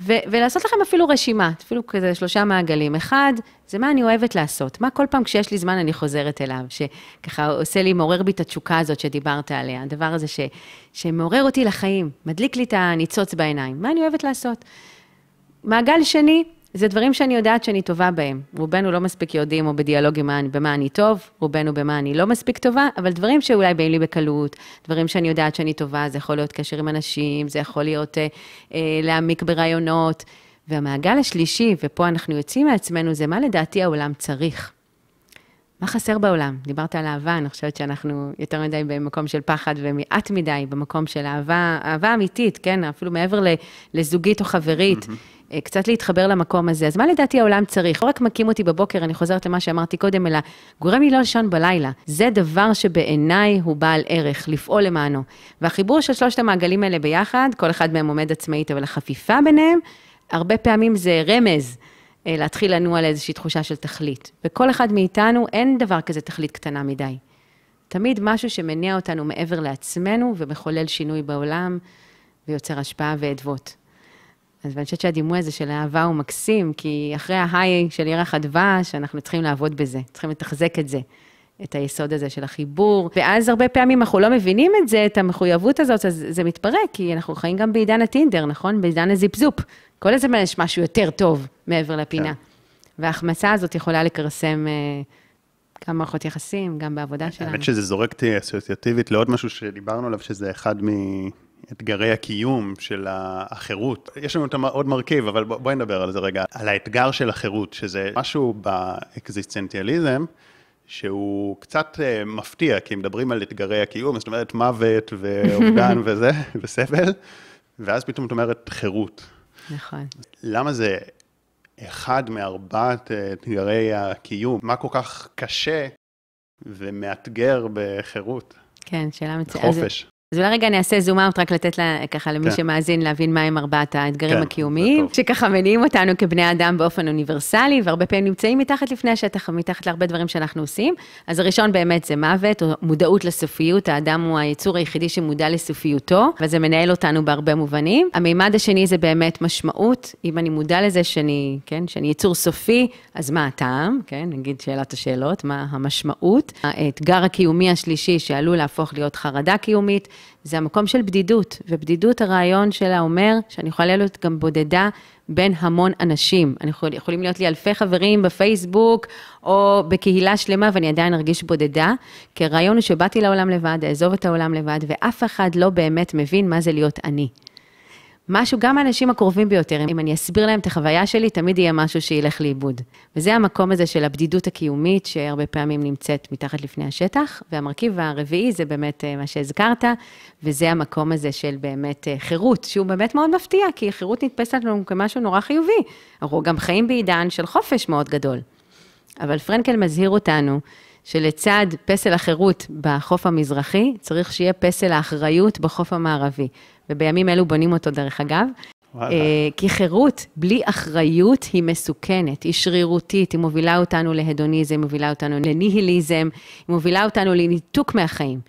ו- ולעשות לכם אפילו רשימה, אפילו כזה שלושה מעגלים. אחד, זה מה אני אוהבת לעשות, מה כל פעם כשיש לי זמן אני חוזרת אליו, שככה עושה לי, מעורר בי את התשוקה הזאת שדיברת עליה, הדבר הזה ש- שמעורר אותי לחיים, מדליק לי את הניצוץ בעיניים, מה אני אוהבת לעשות. מעגל שני, זה דברים שאני יודעת שאני טובה בהם. רובנו לא מספיק יודעים או בדיאלוגים במה אני טוב, רובנו במה אני לא מספיק טובה, אבל דברים שאולי באים לי בקלות, דברים שאני יודעת שאני טובה, זה יכול להיות קשר עם אנשים, זה יכול להיות אה, אה, להעמיק ברעיונות. והמעגל השלישי, ופה אנחנו יוצאים מעצמנו, זה מה לדעתי העולם צריך. מה חסר בעולם? דיברת על אהבה, אני חושבת שאנחנו יותר מדי במקום של פחד ומעט מדי במקום של אהבה, אהבה אמיתית, כן? אפילו מעבר לזוגית או חברית. Mm-hmm. אה, קצת להתחבר למקום הזה. אז מה לדעתי העולם צריך? לא רק מקים אותי בבוקר, אני חוזרת למה שאמרתי קודם, אלא גורם לי לא לישון בלילה. זה דבר שבעיניי הוא בעל ערך, לפעול למענו. והחיבור של שלושת המעגלים האלה ביחד, כל אחד מהם עומד עצמאית, אבל החפיפה ביניהם, הרבה פעמים זה רמז. אה, להתחיל לנוע לאיזושהי תחושה של תכלית. וכל אחד מאיתנו, אין דבר כזה תכלית קטנה מדי. תמיד משהו שמניע אותנו מעבר לעצמנו ומחולל שינוי בעולם ויוצר השפעה ואדוות. אז אני חושבת שהדימוי הזה של אהבה הוא מקסים, כי אחרי ההיי של ירח הדבש, אנחנו צריכים לעבוד בזה, צריכים לתחזק את זה, את היסוד הזה של החיבור. ואז הרבה פעמים אנחנו לא מבינים את זה, את המחויבות הזאת, אז זה מתפרק, כי אנחנו חיים גם בעידן הטינדר, נכון? בעידן הזיפזופ. כל הזמן יש משהו יותר טוב מעבר לפינה. כן. וההחמצה הזאת יכולה לכרסם... אה, גם מערכות יחסים, גם בעבודה שלנו. האמת שזה זורק אותי אסוציאטיבית לעוד משהו שדיברנו עליו, שזה אחד אתגרי הקיום של החירות. יש לנו עוד מרכיב, אבל בואי נדבר על זה רגע. על האתגר של החירות, שזה משהו באקזיסטנציאליזם, שהוא קצת אה, מפתיע, כי מדברים על אתגרי הקיום, זאת אומרת מוות ואובדן וזה, וסבל, ואז פתאום את אומרת חירות. נכון. למה זה אחד מארבעת אה, אתגרי הקיום? מה כל כך קשה ומאתגר בחירות? כן, שאלה מצוינת. חופש. אז אולי רגע אני אעשה זום אאוט, רק לתת לה, ככה למי כן. שמאזין להבין מהם ארבעת האתגרים כן, הקיומיים, שככה מניעים אותנו כבני אדם באופן אוניברסלי, והרבה פעמים נמצאים מתחת לפני השטח, מתחת להרבה דברים שאנחנו עושים. אז הראשון באמת זה מוות, או מודעות לסופיות, האדם הוא היצור היחידי שמודע לסופיותו, וזה מנהל אותנו בהרבה מובנים. המימד השני זה באמת משמעות, אם אני מודע לזה שאני, כן, שאני יצור סופי, אז מה הטעם, כן, נגיד שאלת השאלות, מה המשמעות. האתגר הקיומי השלישי שעלול להפוך להיות חרדה קיומית, זה המקום של בדידות, ובדידות הרעיון שלה אומר שאני יכולה להיות גם בודדה בין המון אנשים. אני יכול, יכולים להיות לי אלפי חברים בפייסבוק או בקהילה שלמה ואני עדיין ארגיש בודדה, כי הרעיון הוא שבאתי לעולם לבד, אעזוב את העולם לבד, ואף אחד לא באמת מבין מה זה להיות אני. משהו, גם האנשים הקרובים ביותר, אם אני אסביר להם את החוויה שלי, תמיד יהיה משהו שילך לאיבוד. וזה המקום הזה של הבדידות הקיומית, שהרבה פעמים נמצאת מתחת לפני השטח, והמרכיב הרביעי זה באמת אה, מה שהזכרת, וזה המקום הזה של באמת אה, חירות, שהוא באמת מאוד מפתיע, כי חירות נתפסת לנו כמשהו נורא חיובי. אנחנו גם חיים בעידן של חופש מאוד גדול. אבל פרנקל מזהיר אותנו שלצד פסל החירות בחוף המזרחי, צריך שיהיה פסל האחריות בחוף המערבי. ובימים אלו בונים אותו דרך אגב. וואלה. אה, כי חירות בלי אחריות היא מסוכנת, היא שרירותית, היא מובילה אותנו להדוניזם, היא מובילה אותנו לניהיליזם, היא מובילה אותנו לניתוק מהחיים.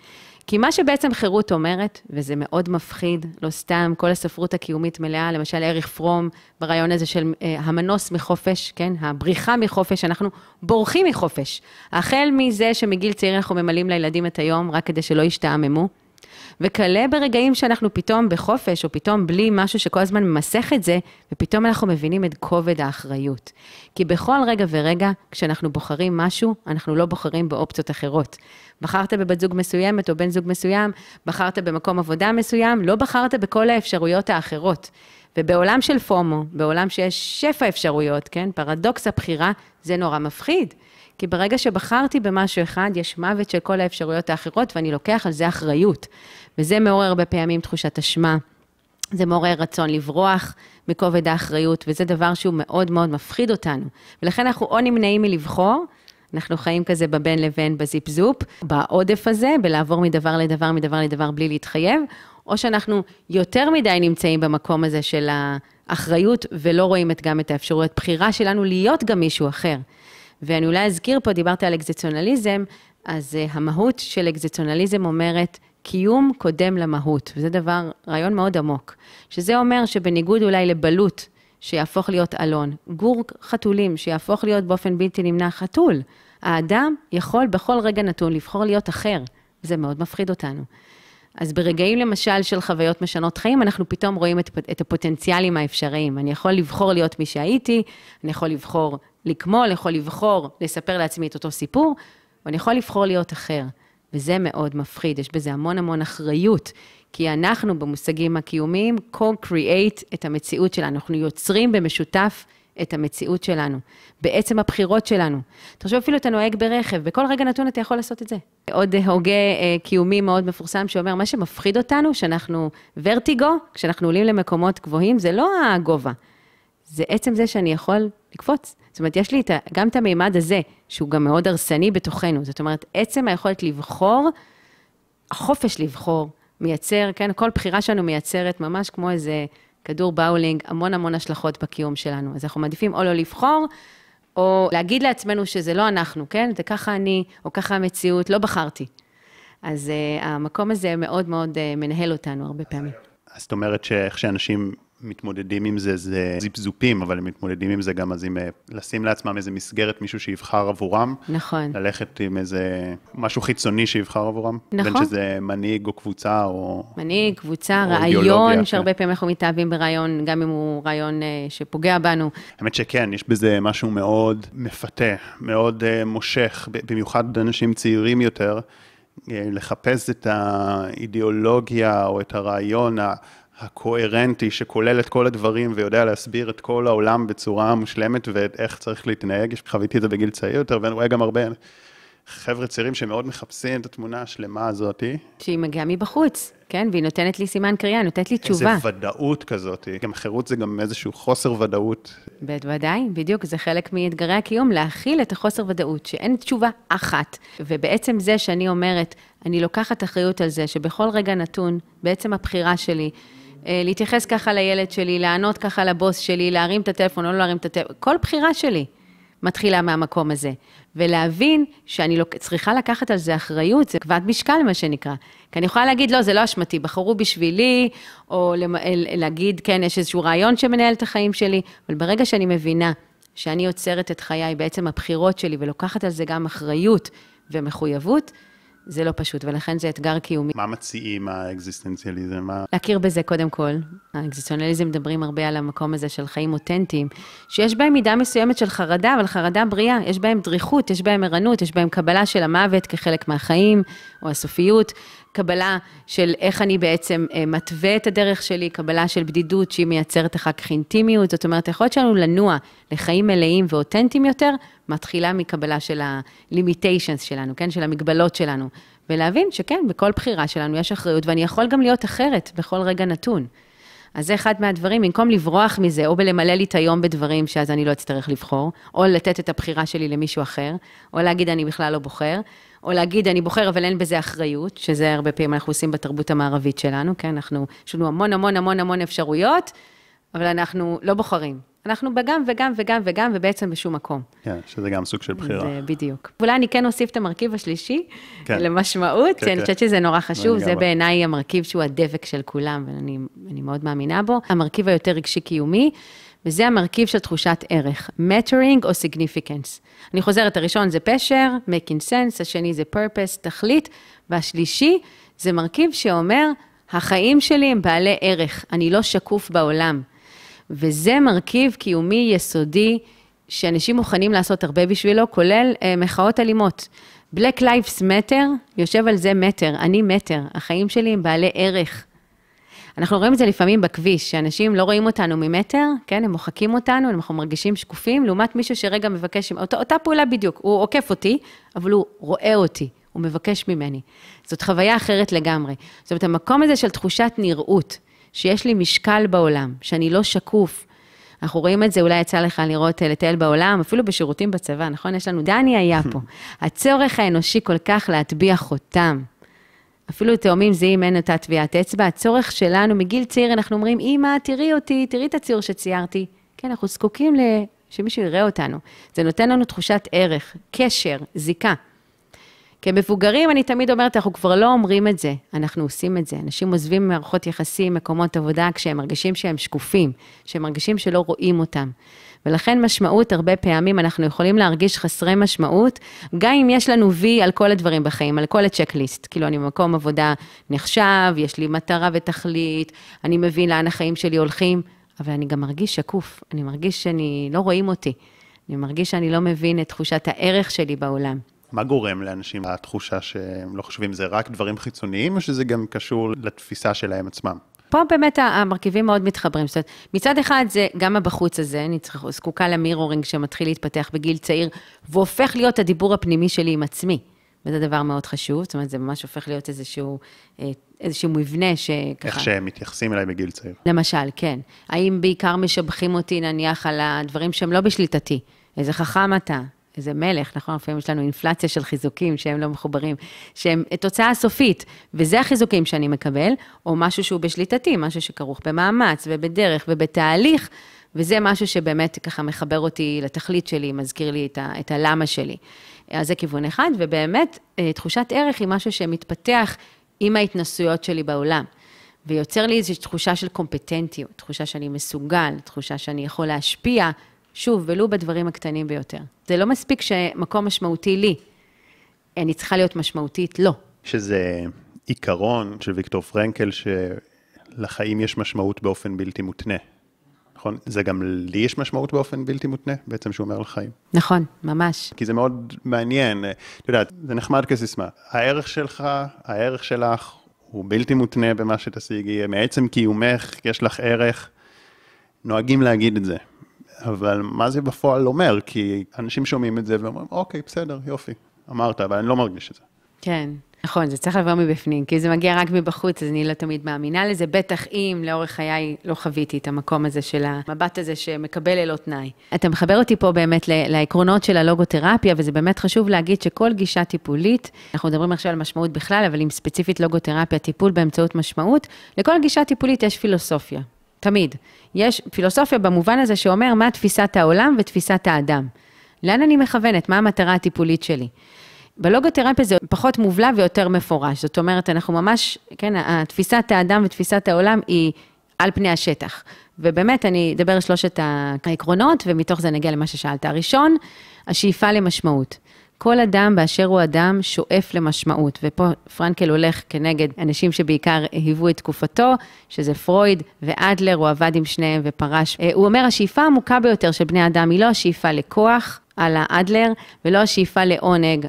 כי מה שבעצם חירות אומרת, וזה מאוד מפחיד, לא סתם, כל הספרות הקיומית מלאה, למשל אריך פרום, ברעיון הזה של אה, המנוס מחופש, כן? הבריחה מחופש, אנחנו בורחים מחופש. החל מזה שמגיל צעיר אנחנו ממלאים לילדים את היום, רק כדי שלא ישתעממו. וכלה ברגעים שאנחנו פתאום בחופש, או פתאום בלי משהו שכל הזמן ממסך את זה, ופתאום אנחנו מבינים את כובד האחריות. כי בכל רגע ורגע, כשאנחנו בוחרים משהו, אנחנו לא בוחרים באופציות אחרות. בחרת בבת זוג מסוימת או בן זוג מסוים, בחרת במקום עבודה מסוים, לא בחרת בכל האפשרויות האחרות. ובעולם של פומו, בעולם שיש שפע אפשרויות, כן, פרדוקס הבחירה, זה נורא מפחיד. כי ברגע שבחרתי במשהו אחד, יש מוות של כל האפשרויות האחרות, ואני לוקח על זה אחריות. וזה מעורר הרבה פעמים תחושת אשמה. זה מעורר רצון לברוח מכובד האחריות, וזה דבר שהוא מאוד מאוד מפחיד אותנו. ולכן אנחנו או נמנעים מלבחור, אנחנו חיים כזה בבין לבין בזיפ זופ, בעודף הזה, בלעבור מדבר לדבר, מדבר לדבר בלי להתחייב, או שאנחנו יותר מדי נמצאים במקום הזה של האחריות, ולא רואים את גם את האפשרויות בחירה שלנו להיות גם מישהו אחר. ואני אולי אזכיר פה, דיברת על אקזיציונליזם, אז uh, המהות של אקזיציונליזם אומרת, קיום קודם למהות, וזה דבר, רעיון מאוד עמוק. שזה אומר שבניגוד אולי לבלוט, שיהפוך להיות אלון, גור חתולים, שיהפוך להיות באופן בלתי נמנע חתול, האדם יכול בכל רגע נתון לבחור להיות אחר, וזה מאוד מפחיד אותנו. אז ברגעים למשל של חוויות משנות חיים, אנחנו פתאום רואים את, את הפוטנציאלים האפשריים. אני יכול לבחור להיות מי שהייתי, אני יכול לבחור לקמול, יכול לבחור לספר לעצמי את אותו סיפור, ואני יכול לבחור להיות אחר. וזה מאוד מפחיד, יש בזה המון המון אחריות, כי אנחנו במושגים הקיומיים co-create את המציאות שלנו, אנחנו יוצרים במשותף את המציאות שלנו, בעצם הבחירות שלנו. תחשוב אפילו אתה נוהג ברכב, בכל רגע נתון אתה יכול לעשות את זה. עוד הוגה אה, קיומי מאוד מפורסם שאומר, מה שמפחיד אותנו, שאנחנו ורטיגו, כשאנחנו עולים למקומות גבוהים, זה לא הגובה, זה עצם זה שאני יכול לקפוץ. זאת אומרת, יש לי את, גם את המימד הזה, שהוא גם מאוד הרסני בתוכנו. זאת אומרת, עצם היכולת לבחור, החופש לבחור, מייצר, כן, כל בחירה שלנו מייצרת ממש כמו איזה כדור באולינג, המון המון השלכות בקיום שלנו. אז אנחנו מעדיפים או לא לבחור, או להגיד לעצמנו שזה לא אנחנו, כן? זה ככה אני, או ככה המציאות, לא בחרתי. אז uh, המקום הזה מאוד מאוד uh, מנהל אותנו הרבה פעמים. אז זאת אומרת שאיך שאנשים מתמודדים עם זה, זה זיפזופים, אבל הם מתמודדים עם זה גם אז עם אה, לשים לעצמם איזה מסגרת, מישהו שיבחר עבורם. נכון. ללכת עם איזה משהו חיצוני שיבחר עבורם. נכון. בין שזה מנהיג או קבוצה או... מנהיג, קבוצה, או רעיון, כן. שהרבה פעמים אנחנו מתאהבים ברעיון, גם אם הוא רעיון אה, שפוגע בנו. האמת שכן, יש בזה משהו מאוד מפתה, מאוד uh, מושך, במיוחד אנשים צעירים יותר. לחפש את האידיאולוגיה או את הרעיון הקוהרנטי שכולל את כל הדברים ויודע להסביר את כל העולם בצורה מושלמת ואיך צריך להתנהג. חוויתי את זה בגיל צעיר יותר, ואני רואה גם הרבה חבר'ה צעירים שמאוד מחפשים את התמונה השלמה הזאת. שהיא מגיעה מבחוץ, כן? והיא נותנת לי סימן קריאה, נותנת לי תשובה. איזה ודאות כזאת. גם חירות זה גם איזשהו חוסר ודאות. בוודאי, בדיוק, זה חלק מאתגרי הקיום, להכיל את החוסר ודאות, שאין תשובה אחת. ובעצם זה שאני אומרת, אני לוקחת אחריות על זה, שבכל רגע נתון, בעצם הבחירה שלי, להתייחס ככה לילד שלי, לענות ככה לבוס שלי, להרים את הטלפון או לא להרים את הטלפון, כל בחירה שלי מתחילה מהמקום הזה. ולהבין שאני לוק... צריכה לקחת על זה אחריות, זה כבד משקל, מה שנקרא. כי אני יכולה להגיד, לא, זה לא אשמתי, בחרו בשבילי, או להגיד, כן, יש איזשהו רעיון שמנהל את החיים שלי, אבל ברגע שאני מבינה שאני עוצרת את חיי, בעצם הבחירות שלי, ולוקחת על זה גם אחריות ומחויבות, זה לא פשוט, ולכן זה אתגר קיומי. מה מציעים האקזיסטנציאליזם? מה... להכיר בזה קודם כל. האקזיסטנציאליזם מדברים הרבה על המקום הזה של חיים אותנטיים, שיש בהם מידה מסוימת של חרדה, אבל חרדה בריאה, יש בהם דריכות, יש בהם ערנות, יש בהם קבלה של המוות כחלק מהחיים, או הסופיות, קבלה של איך אני בעצם אה, מתווה את הדרך שלי, קבלה של בדידות שהיא מייצרת אחר כך אינטימיות, זאת אומרת, היכולת שלנו לנוע לחיים מלאים ואותנטיים יותר, מתחילה מקבלה של ה-limitations שלנו, כן? של המגבלות שלנו. ולהבין שכן, בכל בחירה שלנו יש אחריות, ואני יכול גם להיות אחרת בכל רגע נתון. אז זה אחד מהדברים, במקום לברוח מזה, או בלמלא לי את היום בדברים שאז אני לא אצטרך לבחור, או לתת את הבחירה שלי למישהו אחר, או להגיד אני בכלל לא בוחר, או להגיד אני בוחר אבל אין בזה אחריות, שזה הרבה פעמים אנחנו עושים בתרבות המערבית שלנו, כן? אנחנו, יש לנו המון המון המון המון אפשרויות, אבל אנחנו לא בוחרים. אנחנו בגם וגם וגם וגם, ובעצם בשום מקום. כן, שזה גם סוג של בחירה. זה בדיוק. אולי אני כן אוסיף את המרכיב השלישי, כן. למשמעות, כן, שאני כן. חושבת שזה נורא חשוב, זה לגמרי. בעיניי המרכיב שהוא הדבק של כולם, ואני אני מאוד מאמינה בו. המרכיב היותר רגשי-קיומי, וזה המרכיב של תחושת ערך, mattering או significance. אני חוזרת, הראשון זה פשר, making sense, השני זה purpose, תכלית, והשלישי זה מרכיב שאומר, החיים שלי הם בעלי ערך, אני לא שקוף בעולם. וזה מרכיב קיומי יסודי שאנשים מוכנים לעשות הרבה בשבילו, כולל אה, מחאות אלימות. Black Lives Matter, יושב על זה מטר, אני מטר, החיים שלי הם בעלי ערך. אנחנו רואים את זה לפעמים בכביש, שאנשים לא רואים אותנו ממטר, כן, הם מוחקים אותנו, אנחנו מרגישים שקופים, לעומת מישהו שרגע מבקש, אותה, אותה פעולה בדיוק, הוא עוקף אותי, אבל הוא רואה אותי, הוא מבקש ממני. זאת חוויה אחרת לגמרי. זאת אומרת, המקום הזה של תחושת נראות, שיש לי משקל בעולם, שאני לא שקוף. אנחנו רואים את זה, אולי יצא לך לראות, אה, לטייל בעולם, אפילו בשירותים בצבא, נכון? יש לנו, דני היה פה. הצורך האנושי כל כך להטביע חותם. אפילו תאומים זהים אין אותה טביעת אצבע, הצורך שלנו מגיל צעיר, אנחנו אומרים, אמא, תראי אותי, תראי את הציור שציירתי. כן, אנחנו זקוקים ל... שמישהו יראה אותנו. זה נותן לנו תחושת ערך, קשר, זיקה. כמבוגרים, אני תמיד אומרת, אנחנו כבר לא אומרים את זה, אנחנו עושים את זה. אנשים עוזבים מערכות יחסים, מקומות עבודה, כשהם מרגישים שהם שקופים, שהם מרגישים שלא רואים אותם. ולכן משמעות, הרבה פעמים אנחנו יכולים להרגיש חסרי משמעות, גם אם יש לנו וי על כל הדברים בחיים, על כל הצ'קליסט. כאילו, אני במקום עבודה נחשב, יש לי מטרה ותכלית, אני מבין לאן החיים שלי הולכים, אבל אני גם מרגיש שקוף, אני מרגיש שאני, לא רואים אותי. אני מרגיש שאני לא מבין את תחושת הערך שלי בעולם. מה גורם לאנשים לתחושה שהם לא חושבים, זה רק דברים חיצוניים, או שזה גם קשור לתפיסה שלהם עצמם? פה באמת המרכיבים מאוד מתחברים. זאת אומרת, מצד אחד זה גם הבחוץ הזה, אני צריכה, זקוקה למירורינג שמתחיל להתפתח בגיל צעיר, והופך להיות הדיבור הפנימי שלי עם עצמי. וזה דבר מאוד חשוב, זאת אומרת, זה ממש הופך להיות איזשהו, אה, איזשהו מבנה שככה... איך שהם מתייחסים אליי בגיל צעיר. למשל, כן. האם בעיקר משבחים אותי, נניח, על הדברים שהם לא בשליטתי? איזה חכם אתה, איזה מלך, נכון? לפעמים יש לנו אינפלציה של חיזוקים שהם לא מחוברים, שהם תוצאה סופית, וזה החיזוקים שאני מקבל, או משהו שהוא בשליטתי, משהו שכרוך במאמץ ובדרך ובתהליך, וזה משהו שבאמת ככה מחבר אותי לתכלית שלי, מזכיר לי את, ה, את הלמה שלי. אז זה כיוון אחד, ובאמת, אה, תחושת ערך היא משהו שמתפתח עם ההתנסויות שלי בעולם. ויוצר לי איזושהי תחושה של קומפטנטיות, תחושה שאני מסוגל, תחושה שאני יכול להשפיע, שוב, ולו בדברים הקטנים ביותר. זה לא מספיק שמקום משמעותי לי, אני צריכה להיות משמעותית לו. שזה עיקרון של ויקטור פרנקל, שלחיים יש משמעות באופן בלתי מותנה. נכון? זה גם לי יש משמעות באופן בלתי מותנה, בעצם שהוא אומר לחיים. נכון, ממש. כי זה מאוד מעניין, את יודעת, זה נחמד כסיסמה. הערך שלך, הערך שלך, הוא בלתי מותנה במה שתשיגי, מעצם קיומך יש לך ערך, נוהגים להגיד את זה. אבל מה זה בפועל אומר? כי אנשים שומעים את זה ואומרים, אוקיי, בסדר, יופי, אמרת, אבל אני לא מרגיש את זה. כן, נכון, זה צריך לבוא מבפנים, כי זה מגיע רק מבחוץ, אז אני לא תמיד מאמינה לזה, בטח אם לאורך חיי לא חוויתי את המקום הזה של המבט הזה שמקבל ללא תנאי. אתה מחבר אותי פה באמת לעקרונות של הלוגותרפיה, וזה באמת חשוב להגיד שכל גישה טיפולית, אנחנו מדברים עכשיו על משמעות בכלל, אבל עם ספציפית לוגותרפיה, טיפול באמצעות משמעות, לכל גישה טיפולית יש פילוסופיה. תמיד. יש פילוסופיה במובן הזה שאומר מה תפיסת העולם ותפיסת האדם. לאן אני מכוונת? מה המטרה הטיפולית שלי? בלוגותרפיה זה פחות מובלע ויותר מפורש. זאת אומרת, אנחנו ממש, כן, תפיסת האדם ותפיסת העולם היא על פני השטח. ובאמת, אני אדבר על שלושת העקרונות, ומתוך זה נגיע למה ששאלת. הראשון, השאיפה למשמעות. כל אדם באשר הוא אדם שואף למשמעות, ופה פרנקל הולך כנגד אנשים שבעיקר היוו את תקופתו, שזה פרויד ואדלר, הוא עבד עם שניהם ופרש. הוא אומר, השאיפה העמוקה ביותר של בני אדם היא לא השאיפה לכוח, על האדלר, ולא השאיפה לעונג,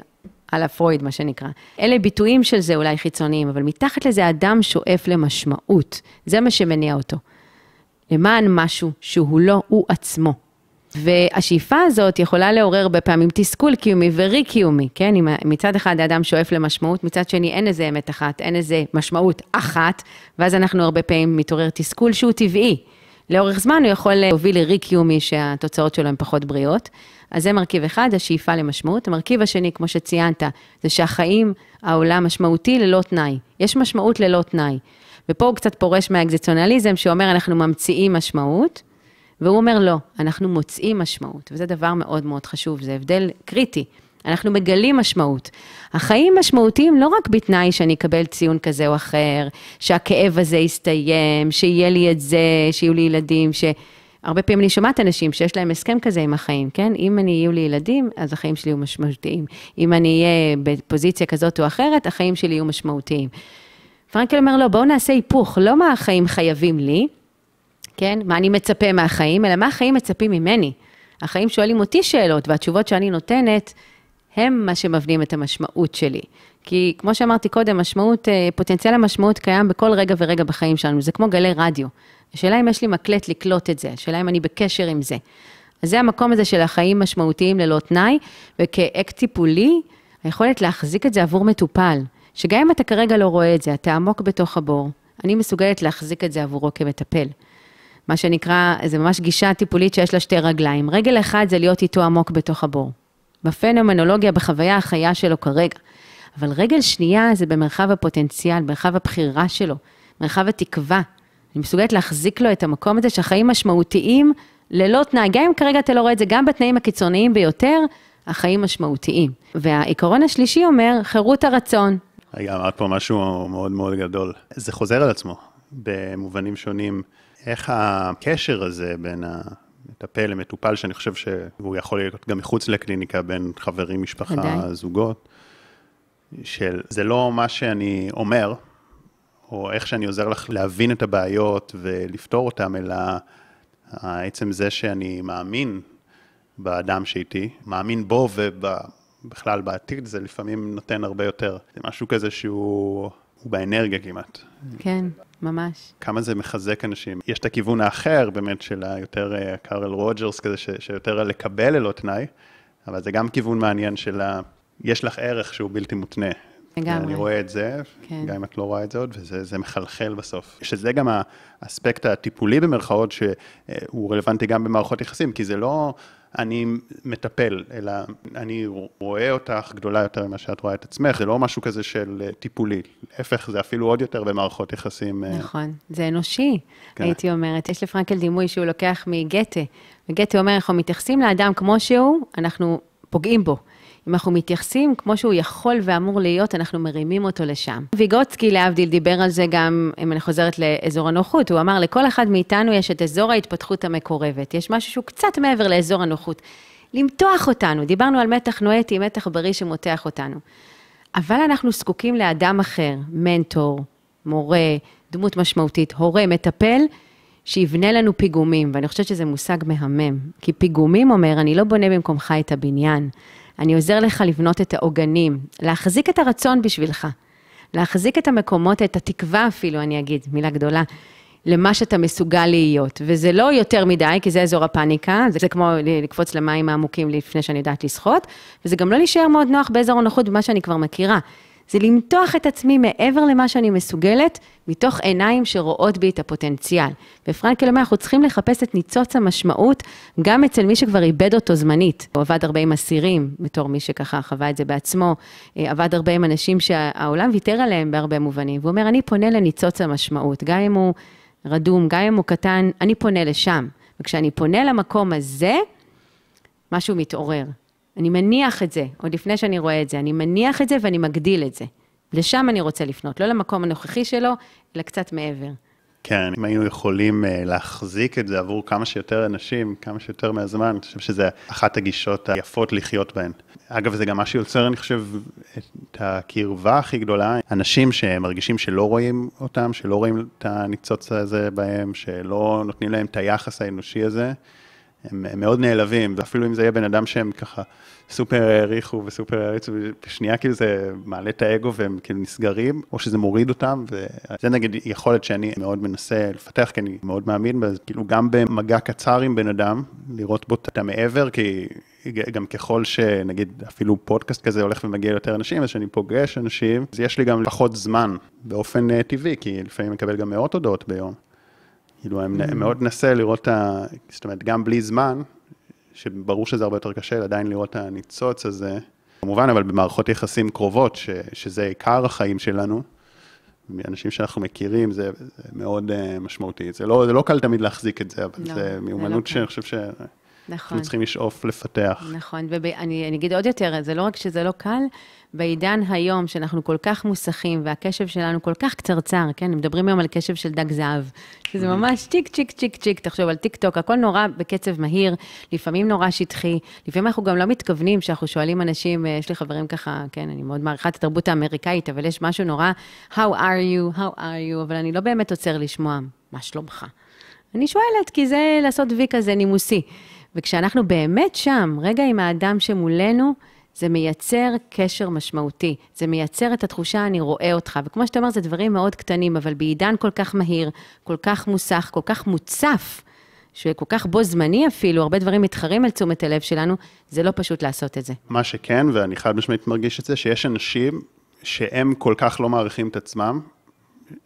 על הפרויד, מה שנקרא. אלה ביטויים של זה אולי חיצוניים, אבל מתחת לזה אדם שואף למשמעות. זה מה שמניע אותו. למען משהו שהוא לא הוא עצמו. והשאיפה הזאת יכולה לעורר הרבה פעמים תסכול קיומי ורי קיומי, כן? אם מצד אחד האדם שואף למשמעות, מצד שני אין איזה אמת אחת, אין איזה משמעות אחת, ואז אנחנו הרבה פעמים מתעורר תסכול שהוא טבעי. לאורך זמן הוא יכול להוביל לרי קיומי שהתוצאות שלו הן פחות בריאות. אז זה מרכיב אחד, השאיפה למשמעות. המרכיב השני, כמו שציינת, זה שהחיים, העולם משמעותי ללא תנאי. יש משמעות ללא תנאי. ופה הוא קצת פורש מהאקזיציונליזם, שאומר אנחנו ממציאים משמעות, והוא אומר לא, אנחנו מוצאים משמעות, וזה דבר מאוד מאוד חשוב, זה הבדל קריטי. אנחנו מגלים משמעות. החיים משמעותיים לא רק בתנאי שאני אקבל ציון כזה או אחר, שהכאב הזה יסתיים, שיהיה לי את זה, שיהיו לי ילדים, ש... הרבה פעמים אני שומעת אנשים שיש להם הסכם כזה עם החיים, כן? אם אני, יהיו לי ילדים, אז החיים שלי יהיו משמעותיים. אם אני אהיה בפוזיציה כזאת או אחרת, החיים שלי יהיו משמעותיים. פרנקל אומר, לא, בואו נעשה היפוך, לא מה החיים חייבים לי, כן? מה אני מצפה מהחיים, אלא מה החיים מצפים ממני. החיים שואלים אותי שאלות, והתשובות שאני נותנת, הם מה שמבנים את המשמעות שלי. כי כמו שאמרתי קודם, משמעות, אה, פוטנציאל המשמעות קיים בכל רגע ורגע בחיים שלנו, זה כמו גלי רדיו. השאלה אם יש לי מקלט לקלוט את זה, השאלה אם אני בקשר עם זה. אז זה המקום הזה של החיים משמעותיים ללא תנאי, וכאקט טיפולי, היכולת להחזיק את זה עבור מטופל, שגם אם אתה כרגע לא רואה את זה, אתה עמוק בתוך הבור, אני מסוגלת להחזיק את זה עבורו כמטפל. מה שנקרא, זה ממש גישה טיפולית שיש לה שתי רגליים. רגל אחד זה להיות איתו עמוק בתוך הבור. בפנומנולוגיה, בחוויה החיה שלו כרגע. אבל רגל שנייה זה במרחב הפוטנציאל, במרחב הבחירה שלו, מרחב התקווה. אני מסוגלת להחזיק לו את המקום הזה שהחיים משמעותיים ללא תנאי. גם אם כרגע אתה לא רואה את זה, גם בתנאים הקיצוניים ביותר, החיים משמעותיים. והעיקרון השלישי אומר, חירות הרצון. רגע, אמרת פה משהו מאוד מאוד גדול. זה חוזר על עצמו במובנים שונים. איך הקשר הזה בין המטפל למטופל, שאני חושב שהוא יכול להיות גם מחוץ לקליניקה, בין חברים, משפחה, עדיין. זוגות, של זה לא מה שאני אומר, או איך שאני עוזר לך להבין את הבעיות ולפתור אותן, אלא עצם זה שאני מאמין באדם שאיתי, מאמין בו ובכלל בעתיד, זה לפעמים נותן הרבה יותר. זה משהו כזה שהוא באנרגיה כמעט. כן, ממש. כמה זה מחזק אנשים. יש את הכיוון האחר, באמת, של היותר אה, קארל רוג'רס כזה, ש, שיותר לקבל ללא תנאי, אבל זה גם כיוון מעניין של ה... יש לך ערך שהוא בלתי מותנה. לגמרי. אני רואה את זה, כן. גם אם את לא רואה את זה עוד, וזה מחלחל בסוף. שזה גם האספקט הטיפולי במרכאות, שהוא רלוונטי גם במערכות יחסים, כי זה לא אני מטפל, אלא אני רואה אותך גדולה יותר ממה שאת רואה את עצמך, זה לא משהו כזה של אה, טיפולי, להפך, זה אפילו עוד יותר במערכות יחסים. אה, נכון, זה אנושי, כן. הייתי אומרת. יש לפרנקל דימוי שהוא לוקח מגתה, וגתה אומר, אנחנו מתייחסים לאדם כמו שהוא, אנחנו פוגעים בו. אם אנחנו מתייחסים כמו שהוא יכול ואמור להיות, אנחנו מרימים אותו לשם. ויגוצקי, להבדיל, דיבר על זה גם, אם אני חוזרת לאזור הנוחות, הוא אמר, לכל אחד מאיתנו יש את אזור ההתפתחות המקורבת. יש משהו שהוא קצת מעבר לאזור הנוחות. למתוח אותנו, דיברנו על מתח נואטי, מתח בריא שמותח אותנו. אבל אנחנו זקוקים לאדם אחר, מנטור, מורה, דמות משמעותית, הורה, מטפל, שיבנה לנו פיגומים, ואני חושבת שזה מושג מהמם. כי פיגומים אומר, אני לא בונה במקומך את הבניין, אני עוזר לך לבנות את העוגנים, להחזיק את הרצון בשבילך, להחזיק את המקומות, את התקווה אפילו, אני אגיד, מילה גדולה, למה שאתה מסוגל להיות. וזה לא יותר מדי, כי זה אזור הפאניקה, זה כמו לקפוץ למים העמוקים לפני שאני יודעת לשחות, וזה גם לא להישאר מאוד נוח באזור הנוחות במה שאני כבר מכירה. זה למתוח את עצמי מעבר למה שאני מסוגלת, מתוך עיניים שרואות בי את הפוטנציאל. ופרנקל אומר, אנחנו צריכים לחפש את ניצוץ המשמעות גם אצל מי שכבר איבד אותו זמנית. הוא עבד הרבה עם אסירים, בתור מי שככה חווה את זה בעצמו, אה, עבד הרבה עם אנשים שהעולם ויתר עליהם בהרבה מובנים. והוא אומר, אני פונה לניצוץ המשמעות, גם אם הוא רדום, גם אם הוא קטן, אני פונה לשם. וכשאני פונה למקום הזה, משהו מתעורר. אני מניח את זה, עוד לפני שאני רואה את זה, אני מניח את זה ואני מגדיל את זה. לשם אני רוצה לפנות, לא למקום הנוכחי שלו, אלא קצת מעבר. כן, אם היינו יכולים אה, להחזיק את זה עבור כמה שיותר אנשים, כמה שיותר מהזמן, אני חושב שזה אחת הגישות היפות לחיות בהן. אגב, זה גם מה שיוצר, אני חושב, את הקרבה הכי גדולה. אנשים שמרגישים שלא רואים אותם, שלא רואים את הניצוץ הזה בהם, שלא נותנים להם את היחס האנושי הזה, הם, הם מאוד נעלבים, ואפילו אם זה יהיה בן אדם שהם ככה סופר העריכו וסופר העריצו, בשנייה כאילו זה מעלה את האגו והם כאילו נסגרים, או שזה מוריד אותם, וזה נגיד יכולת שאני מאוד מנסה לפתח, כי אני מאוד מאמין בזה, כאילו גם במגע קצר עם בן אדם, לראות בו את המעבר, כי גם ככל שנגיד אפילו פודקאסט כזה הולך ומגיע ליותר אנשים, אז כשאני פוגש אנשים, אז יש לי גם פחות זמן באופן uh, טבעי, כי לפעמים מקבל גם מאות הודעות ביום. כאילו, אני. מאוד מנסה לראות ה... זאת אומרת, גם בלי זמן, שברור שזה הרבה יותר קשה, עדיין לראות את הניצוץ הזה. כמובן, אבל במערכות יחסים קרובות, ש, שזה עיקר החיים שלנו, אנשים שאנחנו מכירים, זה, זה מאוד uh, משמעותי. זה לא, זה לא קל תמיד להחזיק את זה, אבל לא, זה מיומנות לא שאני חושב ש... נכון. אנחנו צריכים לשאוף לפתח. נכון, ואני אגיד עוד יותר, זה לא רק שזה לא קל, בעידן היום, שאנחנו כל כך מוסכים, והקשב שלנו כל כך קצרצר, כן? מדברים היום על קשב של דג זהב, שזה ממש צ'יק, צ'יק, צ'יק, צ'יק, תחשוב על טיק טוק, הכל נורא בקצב מהיר, לפעמים נורא שטחי, לפעמים אנחנו גם לא מתכוונים, שאנחנו שואלים אנשים, אה, יש לי חברים ככה, כן, אני מאוד מעריכה את התרבות האמריקאית, אבל יש משהו נורא, How are you, How are you, אבל אני לא באמת עוצר לשמוע, מה שלומך? אני שואלת, כי זה לעשות וי כזה נימוסי. וכשאנחנו באמת שם, רגע עם האדם שמולנו, זה מייצר קשר משמעותי, זה מייצר את התחושה, אני רואה אותך. וכמו שאתה אומר, זה דברים מאוד קטנים, אבל בעידן כל כך מהיר, כל כך מוסך, כל כך מוצף, שכל כך בו זמני אפילו, הרבה דברים מתחרים על תשומת הלב שלנו, זה לא פשוט לעשות את זה. מה שכן, ואני חד משמעית מרגיש את זה, שיש אנשים שהם כל כך לא מעריכים את עצמם,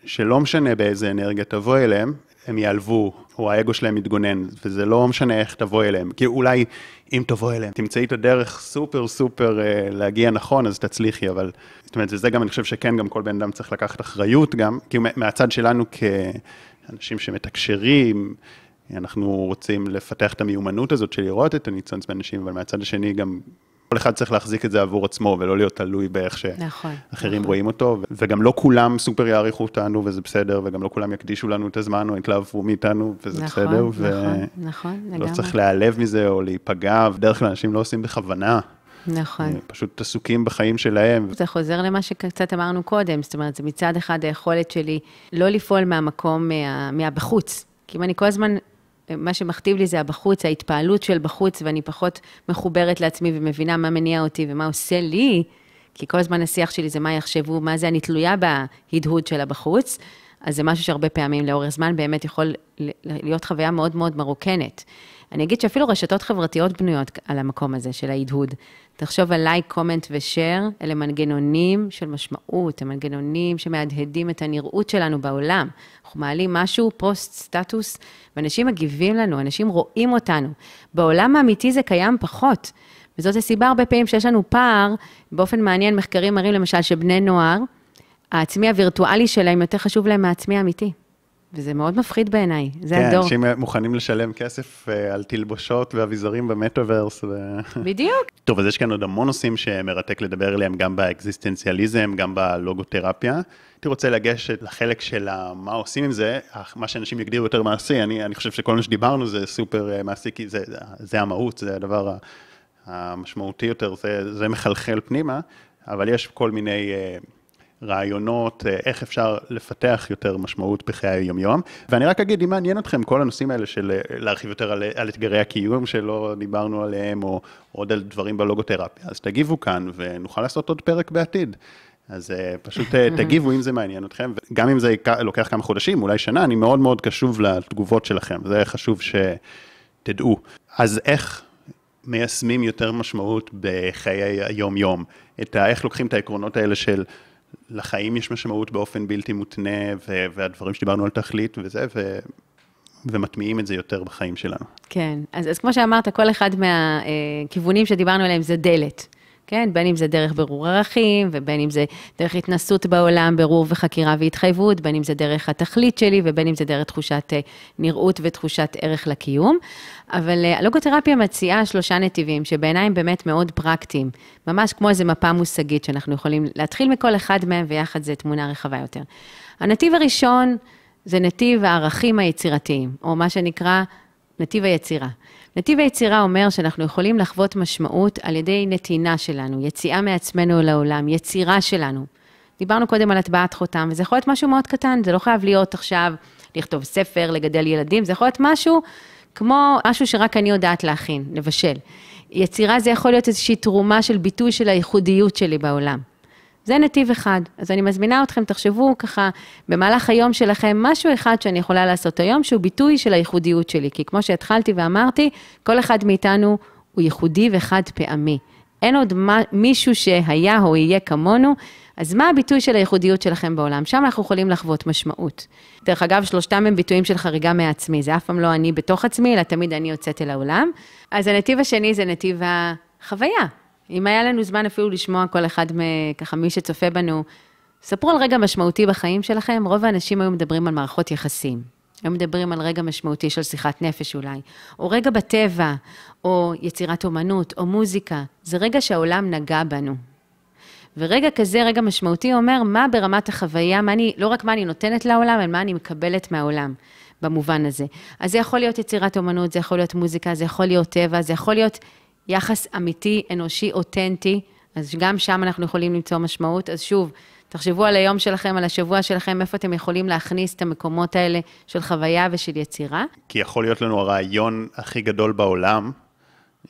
שלא משנה באיזה אנרגיה תבוא אליהם, הם ייעלבו, או האגו שלהם יתגונן, וזה לא משנה איך תבוא אליהם. כי אולי אם תבוא אליהם, תמצאי את הדרך סופר סופר אה, להגיע נכון, אז תצליחי, אבל... זאת אומרת, וזה גם, אני חושב שכן, גם כל בן אדם צריך לקחת אחריות גם, כי מהצד שלנו כאנשים שמתקשרים, אנחנו רוצים לפתח את המיומנות הזאת של לראות את הניצוץ באנשים, אבל מהצד השני גם כל אחד צריך להחזיק את זה עבור עצמו, ולא להיות תלוי באיך שאחרים נכון, רואים אותו, וגם לא כולם סופר יעריכו אותנו, וזה בסדר, וגם לא כולם יקדישו לנו את הזמן, או יתלהבו מאיתנו, וזה נכון, בסדר. נכון, נכון, נכון, לגמרי. לא צריך להיעלב מזה, או להיפגע, בדרך כלל אנשים לא עושים בכוונה. נכון. פשוט עסוקים בחיים שלהם. זה חוזר למה שקצת אמרנו קודם, זאת אומרת, זה מצד אחד היכולת שלי לא לפעול מהמקום, מה, מהבחוץ. כי אם אני כל הזמן מה שמכתיב לי זה הבחוץ, ההתפעלות של בחוץ, ואני פחות מחוברת לעצמי ומבינה מה מניע אותי ומה עושה לי, כי כל הזמן השיח שלי זה מה יחשבו, מה זה, אני תלויה בהדהוד של הבחוץ, אז זה משהו שהרבה פעמים לאורך זמן באמת יכול להיות חוויה מאוד מאוד מרוקנת. אני אגיד שאפילו רשתות חברתיות בנויות על המקום הזה של ההדהוד. תחשוב על לייק, קומנט ושאר, אלה מנגנונים של משמעות, הם מנגנונים שמהדהדים את הנראות שלנו בעולם. אנחנו מעלים משהו, פוסט, סטטוס, ואנשים מגיבים לנו, אנשים רואים אותנו. בעולם האמיתי זה קיים פחות. וזאת הסיבה הרבה פעמים שיש לנו פער, באופן מעניין, מחקרים מראים למשל שבני נוער, העצמי הווירטואלי שלהם יותר חשוב להם מהעצמי האמיתי. וזה מאוד מפחיד בעיניי, זה כן, הדור. כן, אנשים מוכנים לשלם כסף אה, על תלבושות ואביזרים במטאוורס. ו... בדיוק. טוב, אז יש כאן עוד המון נושאים שמרתק לדבר עליהם, גם באקזיסטנציאליזם, גם בלוגותרפיה. הייתי רוצה לגשת לחלק של מה עושים עם זה, מה שאנשים יגדירו יותר מעשי, אני, אני חושב שכל מה שדיברנו זה סופר אה, מעשי, כי זה, זה המהות, זה הדבר המשמעותי יותר, זה, זה מחלחל פנימה, אבל יש כל מיני... רעיונות, אה, איך אפשר לפתח יותר משמעות בחיי היומיום. ואני רק אגיד, אם מעניין אתכם כל הנושאים האלה של אה, להרחיב יותר על, על אתגרי הקיום שלא דיברנו עליהם, או עוד על דברים בלוגותרפיה, אז תגיבו כאן ונוכל לעשות עוד פרק בעתיד. אז uh, פשוט uh, תגיבו אם זה מעניין אתכם, וגם אם זה לוקח כמה חודשים, אולי שנה, אני מאוד מאוד קשוב לתגובות שלכם, זה חשוב שתדעו. אז איך מיישמים יותר משמעות בחיי היום-יום? את ה, איך לוקחים את העקרונות האלה של לחיים יש משמעות באופן בלתי מותנה, והדברים שדיברנו על תכלית וזה, ו... ומטמיעים את זה יותר בחיים שלנו. כן, אז, אז כמו שאמרת, כל אחד מהכיוונים שדיברנו עליהם זה דלת. כן? בין אם זה דרך ברור ערכים, ובין אם זה דרך התנסות בעולם, ברור וחקירה והתחייבות, בין אם זה דרך התכלית שלי, ובין אם זה דרך תחושת אה, נראות ותחושת ערך לקיום. אבל אה, הלוגותרפיה מציעה שלושה נתיבים, שבעיניי הם באמת מאוד פרקטיים, ממש כמו איזו מפה מושגית שאנחנו יכולים להתחיל מכל אחד מהם, ויחד זה תמונה רחבה יותר. הנתיב הראשון זה נתיב הערכים היצירתיים, או מה שנקרא נתיב היצירה. נתיב היצירה אומר שאנחנו יכולים לחוות משמעות על ידי נתינה שלנו, יציאה מעצמנו לעולם, יצירה שלנו. דיברנו קודם על הטבעת חותם, וזה יכול להיות משהו מאוד קטן, זה לא חייב להיות עכשיו לכתוב ספר, לגדל ילדים, זה יכול להיות משהו כמו משהו שרק אני יודעת להכין, לבשל. יצירה זה יכול להיות איזושהי תרומה של ביטוי של הייחודיות שלי בעולם. זה נתיב אחד. אז אני מזמינה אתכם, תחשבו ככה, במהלך היום שלכם, משהו אחד שאני יכולה לעשות היום, שהוא ביטוי של הייחודיות שלי. כי כמו שהתחלתי ואמרתי, כל אחד מאיתנו הוא ייחודי וחד פעמי. אין עוד מישהו שהיה או יהיה כמונו, אז מה הביטוי של הייחודיות שלכם בעולם? שם אנחנו יכולים לחוות משמעות. דרך אגב, שלושתם הם ביטויים של חריגה מעצמי, זה אף פעם לא אני בתוך עצמי, אלא תמיד אני יוצאת אל העולם. אז הנתיב השני זה נתיב החוויה. אם היה לנו זמן אפילו לשמוע כל אחד, ככה מי שצופה בנו, ספרו על רגע משמעותי בחיים שלכם, רוב האנשים היו מדברים על מערכות יחסים. היו מדברים על רגע משמעותי של שיחת נפש אולי, או רגע בטבע, או יצירת אומנות, או מוזיקה. זה רגע שהעולם נגע בנו. ורגע כזה, רגע משמעותי, אומר מה ברמת החוויה, מה אני, לא רק מה אני נותנת לעולם, אלא מה אני מקבלת מהעולם, במובן הזה. אז זה יכול להיות יצירת אומנות, זה יכול להיות מוזיקה, זה יכול להיות טבע, זה יכול להיות יחס אמיתי, אנושי, אותנטי, אז גם שם אנחנו יכולים למצוא משמעות. אז שוב, תחשבו על היום שלכם, על השבוע שלכם, איפה אתם יכולים להכניס את המקומות האלה של חוויה ושל יצירה. כי יכול להיות לנו הרעיון הכי גדול בעולם,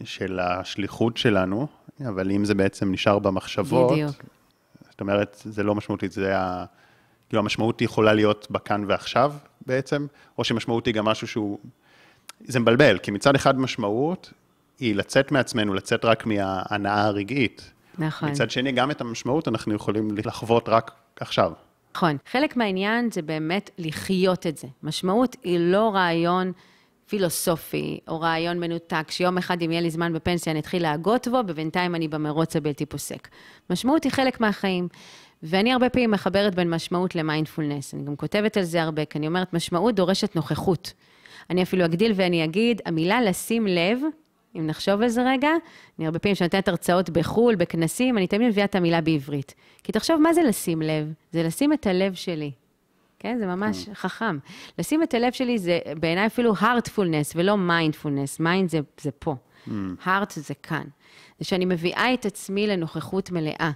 של השליחות שלנו, אבל אם זה בעצם נשאר במחשבות, בדיוק. זאת אומרת, זה לא משמעותי, זה ה... כאילו, המשמעות יכולה להיות בכאן ועכשיו בעצם, או שמשמעות היא גם משהו שהוא... זה מבלבל, כי מצד אחד משמעות היא לצאת מעצמנו, לצאת רק מההנאה הרגעית. נכון. מצד שני, גם את המשמעות אנחנו יכולים לחוות רק עכשיו. נכון. חלק מהעניין זה באמת לחיות את זה. משמעות היא לא רעיון פילוסופי, או רעיון מנותק, שיום אחד, אם יהיה לי זמן בפנסיה, אני אתחיל להגות בו, ובינתיים אני במרוץ הבלתי פוסק. משמעות היא חלק מהחיים. ואני הרבה פעמים מחברת בין משמעות למיינדפולנס. אני גם כותבת על זה הרבה, כי אני אומרת, משמעות דורשת נוכחות. אני אפילו אגדיל ואני אגיד, המילה לשים לב אם נחשוב על זה רגע, אני הרבה פעמים כשאני נותנת הרצאות בחו"ל, בכנסים, אני תמיד מביאה את המילה בעברית. כי תחשוב, מה זה לשים לב? זה לשים את הלב שלי. כן? זה ממש mm. חכם. לשים את הלב שלי זה בעיניי אפילו heartfulness ולא mindfulness. mind זה, זה פה. Mm. heart זה כאן. זה שאני מביאה את עצמי לנוכחות מלאה.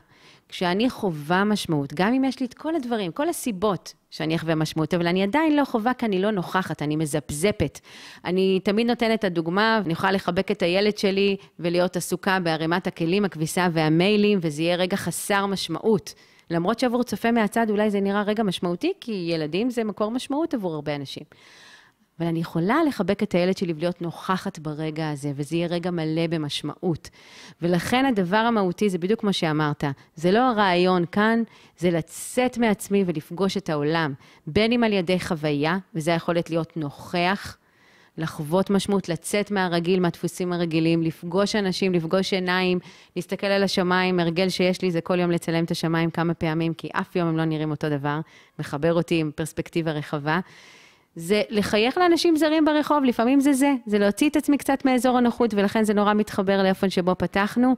כשאני חווה משמעות, גם אם יש לי את כל הדברים, כל הסיבות שאני אחווה משמעות, אבל אני עדיין לא חווה כי אני לא נוכחת, אני מזפזפת. אני תמיד נותנת את הדוגמה, אני יכולה לחבק את הילד שלי ולהיות עסוקה בערימת הכלים, הכביסה והמיילים, וזה יהיה רגע חסר משמעות. למרות שעבור צופה מהצד אולי זה נראה רגע משמעותי, כי ילדים זה מקור משמעות עבור הרבה אנשים. אבל אני יכולה לחבק את הילד שלי ולהיות נוכחת ברגע הזה, וזה יהיה רגע מלא במשמעות. ולכן הדבר המהותי זה בדיוק כמו שאמרת, זה לא הרעיון כאן, זה לצאת מעצמי ולפגוש את העולם, בין אם על ידי חוויה, וזה היכולת להיות נוכח, לחוות משמעות, לצאת מהרגיל, מהדפוסים הרגילים, לפגוש אנשים, לפגוש עיניים, להסתכל על השמיים, הרגל שיש לי זה כל יום לצלם את השמיים כמה פעמים, כי אף יום הם לא נראים אותו דבר, מחבר אותי עם פרספקטיבה רחבה. זה לחייך לאנשים זרים ברחוב, לפעמים זה זה, זה להוציא את עצמי קצת מאזור הנוחות, ולכן זה נורא מתחבר לאופן שבו פתחנו.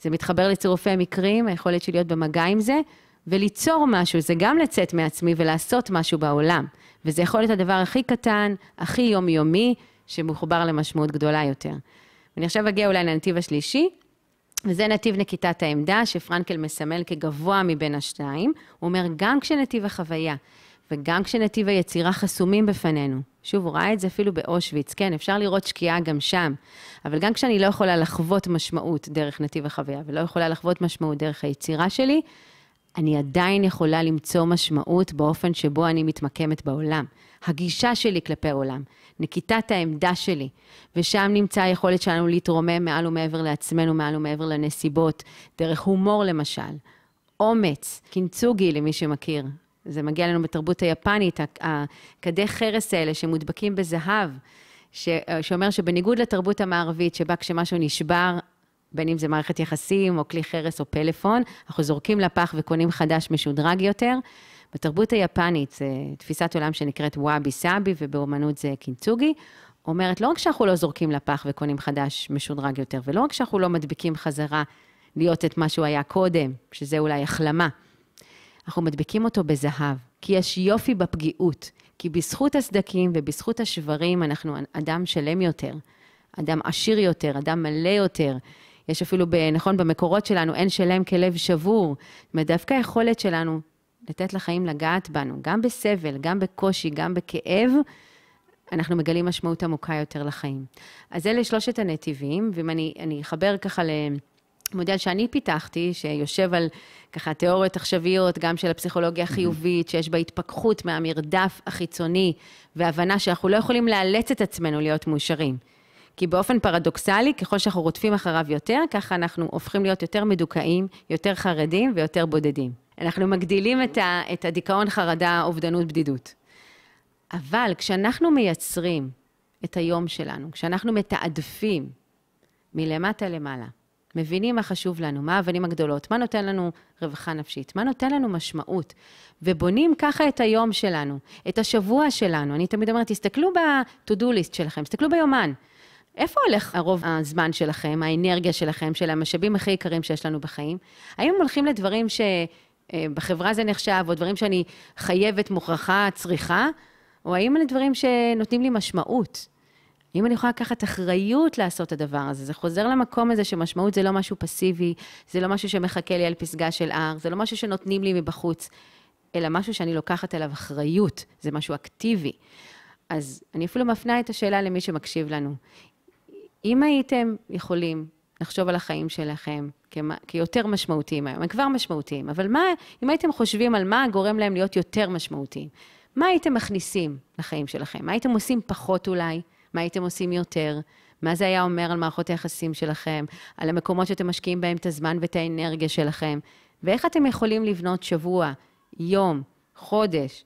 זה מתחבר לצירופי מקרים, היכולת שלי להיות במגע עם זה, וליצור משהו, זה גם לצאת מעצמי ולעשות משהו בעולם. וזה יכול להיות הדבר הכי קטן, הכי יומיומי, שמחובר למשמעות גדולה יותר. ואני עכשיו אגיע אולי לנתיב השלישי, וזה נתיב נקיטת העמדה, שפרנקל מסמל כגבוה מבין השניים. הוא אומר, גם כשנתיב החוויה וגם כשנתיב היצירה חסומים בפנינו. שוב, הוא ראה את זה אפילו באושוויץ, כן, אפשר לראות שקיעה גם שם, אבל גם כשאני לא יכולה לחוות משמעות דרך נתיב החוויה, ולא יכולה לחוות משמעות דרך היצירה שלי, אני עדיין יכולה למצוא משמעות באופן שבו אני מתמקמת בעולם. הגישה שלי כלפי העולם, נקיטת העמדה שלי, ושם נמצא היכולת שלנו להתרומם מעל ומעבר לעצמנו, מעל ומעבר לנסיבות, דרך הומור למשל. אומץ, קינצוגי למי שמכיר, זה מגיע לנו בתרבות היפנית, הכדי חרס האלה שמודבקים בזהב, ש, שאומר שבניגוד לתרבות המערבית, שבה כשמשהו נשבר, בין אם זה מערכת יחסים, או כלי חרס, או פלאפון, אנחנו זורקים לפח וקונים חדש משודרג יותר. בתרבות היפנית, זו תפיסת עולם שנקראת וואבי סאבי, ובאומנות זה קינצוגי, אומרת, לא רק שאנחנו לא זורקים לפח וקונים חדש משודרג יותר, ולא רק שאנחנו לא מדביקים חזרה להיות את מה שהוא היה קודם, שזה אולי החלמה, אנחנו מדביקים אותו בזהב, כי יש יופי בפגיעות, כי בזכות הסדקים ובזכות השברים אנחנו אדם שלם יותר, אדם עשיר יותר, אדם מלא יותר. יש אפילו, נכון, במקורות שלנו, אין שלם כלב שבור. זאת אומרת, דווקא היכולת שלנו לתת לחיים לגעת בנו, גם בסבל, גם בקושי, גם בכאב, אנחנו מגלים משמעות עמוקה יותר לחיים. אז אלה שלושת הנתיבים, ואם אני, אני אחבר ככה למודל שאני פיתחתי, שיושב על ככה תיאוריות עכשוויות, גם של הפסיכולוגיה החיובית, שיש בה התפכחות מהמרדף החיצוני, והבנה שאנחנו לא יכולים לאלץ את עצמנו להיות מאושרים. כי באופן פרדוקסלי, ככל שאנחנו רודפים אחריו יותר, ככה אנחנו הופכים להיות יותר מדוכאים, יותר חרדים ויותר בודדים. אנחנו מגדילים את, ה, את הדיכאון, חרדה, אובדנות, בדידות. אבל כשאנחנו מייצרים את היום שלנו, כשאנחנו מתעדפים מלמטה למעלה, מבינים מה חשוב לנו, מה האבנים הגדולות, מה נותן לנו רווחה נפשית, מה נותן לנו משמעות, ובונים ככה את היום שלנו, את השבוע שלנו. אני תמיד אומרת, תסתכלו ב-to-do list שלכם, תסתכלו ביומן. איפה הולך הרוב הזמן שלכם, האנרגיה שלכם, של המשאבים הכי יקרים שיש לנו בחיים? האם הם הולכים לדברים שבחברה זה נחשב, או דברים שאני חייבת, מוכרחה, צריכה, או האם אלה דברים שנותנים לי משמעות? אם אני יכולה לקחת אחריות לעשות את הדבר הזה, זה חוזר למקום הזה שמשמעות זה לא משהו פסיבי, זה לא משהו שמחכה לי על פסגה של הר, זה לא משהו שנותנים לי מבחוץ, אלא משהו שאני לוקחת עליו אחריות, זה משהו אקטיבי. אז אני אפילו מפנה את השאלה למי שמקשיב לנו. אם הייתם יכולים לחשוב על החיים שלכם כיותר משמעותיים היום, הם כבר משמעותיים, אבל מה, אם הייתם חושבים על מה גורם להם להיות יותר משמעותיים, מה הייתם מכניסים לחיים שלכם? מה הייתם עושים פחות אולי? מה הייתם עושים יותר? מה זה היה אומר על מערכות היחסים שלכם, על המקומות שאתם משקיעים בהם את הזמן ואת האנרגיה שלכם, ואיך אתם יכולים לבנות שבוע, יום, חודש,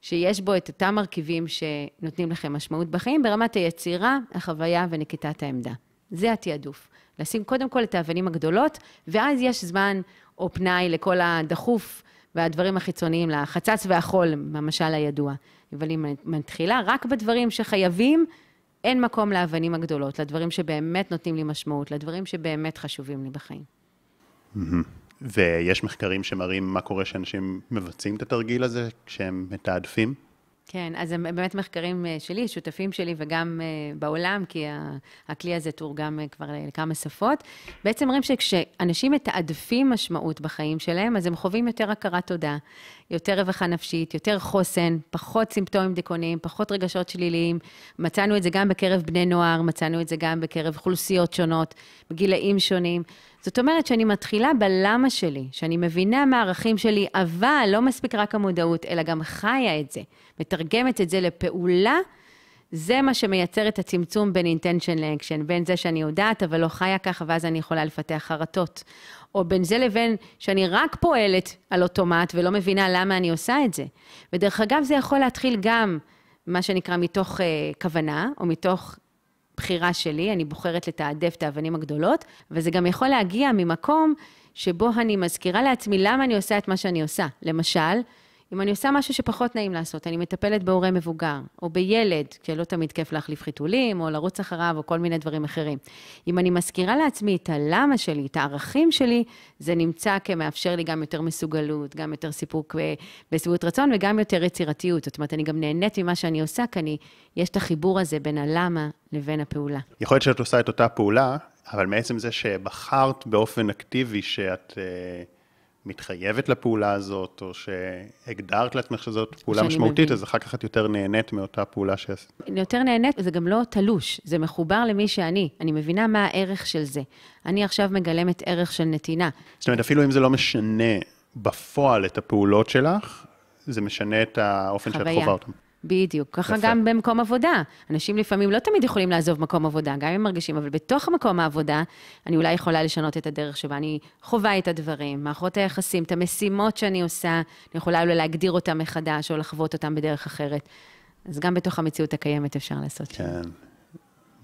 שיש בו את אותם מרכיבים שנותנים לכם משמעות בחיים ברמת היצירה, החוויה ונקיטת העמדה. זה התעדוף. לשים קודם כל את האבנים הגדולות, ואז יש זמן או פנאי לכל הדחוף והדברים החיצוניים, לחצץ והחול, במשל הידוע. אבל אם מתחילה רק בדברים שחייבים, אין מקום לאבנים הגדולות, לדברים שבאמת נותנים לי משמעות, לדברים שבאמת חשובים לי בחיים. ויש מחקרים שמראים מה קורה כשאנשים מבצעים את התרגיל הזה כשהם מתעדפים? כן, אז הם באמת מחקרים אה, שלי, שותפים שלי וגם אה, בעולם, כי הכלי הזה תורגם אה, כבר לכמה שפות. בעצם אומרים שכשאנשים מתעדפים משמעות בחיים שלהם, אז הם חווים יותר הכרת תודה, יותר רווחה נפשית, יותר חוסן, פחות סימפטומים דיכאוניים, פחות רגשות שליליים. מצאנו את זה גם בקרב בני נוער, מצאנו את זה גם בקרב אוכלוסיות שונות, בגילאים שונים. זאת אומרת שאני מתחילה בלמה שלי, שאני מבינה מה הערכים שלי, אבל לא מספיק רק המודעות, אלא גם חיה את זה, מתרגמת את זה לפעולה, זה מה שמייצר את הצמצום בין intention לאקשן, בין זה שאני יודעת, אבל לא חיה ככה, ואז אני יכולה לפתח חרטות. או בין זה לבין שאני רק פועלת על אוטומט ולא מבינה למה אני עושה את זה. ודרך אגב, זה יכול להתחיל גם, מה שנקרא, מתוך uh, כוונה, או מתוך בחירה שלי, אני בוחרת לתעדף את האבנים הגדולות, וזה גם יכול להגיע ממקום שבו אני מזכירה לעצמי למה אני עושה את מה שאני עושה. למשל, אם אני עושה משהו שפחות נעים לעשות, אני מטפלת בהורה מבוגר, או בילד, שלא תמיד כיף להחליף חיתולים, או לרוץ אחריו, או כל מיני דברים אחרים. אם אני מזכירה לעצמי את הלמה שלי, את הערכים שלי, זה נמצא כמאפשר לי גם יותר מסוגלות, גם יותר סיפוק ושביעות רצון, וגם יותר יצירתיות. זאת אומרת, אני גם נהנית ממה שאני עושה, כי אני, יש את החיבור הזה בין הלמה לבין הפעולה. יכול להיות שאת עושה את אותה פעולה, אבל מעצם זה שבחרת באופן אקטיבי שאת... אה, מתחייבת לפעולה הזאת, או שהגדרת לעצמך שזאת פעולה משמעותית, מבין. אז אחר כך את יותר נהנית מאותה פעולה שעשית. אני יותר נהנית, זה גם לא תלוש, זה מחובר למי שאני. אני מבינה מה הערך של זה. אני עכשיו מגלמת ערך של נתינה. זאת אומרת, אפילו אם זה לא משנה בפועל את הפעולות שלך, זה משנה את האופן חוויה. שאת חווה אותן. בדיוק, ככה יפה. גם במקום עבודה. אנשים לפעמים לא תמיד יכולים לעזוב מקום עבודה, גם אם הם מרגישים, אבל בתוך מקום העבודה, אני אולי יכולה לשנות את הדרך שבה אני חווה את הדברים, מערכות היחסים, את המשימות שאני עושה, אני יכולה אולי להגדיר אותם מחדש, או לחוות אותם בדרך אחרת. אז גם בתוך המציאות הקיימת אפשר לעשות. כן.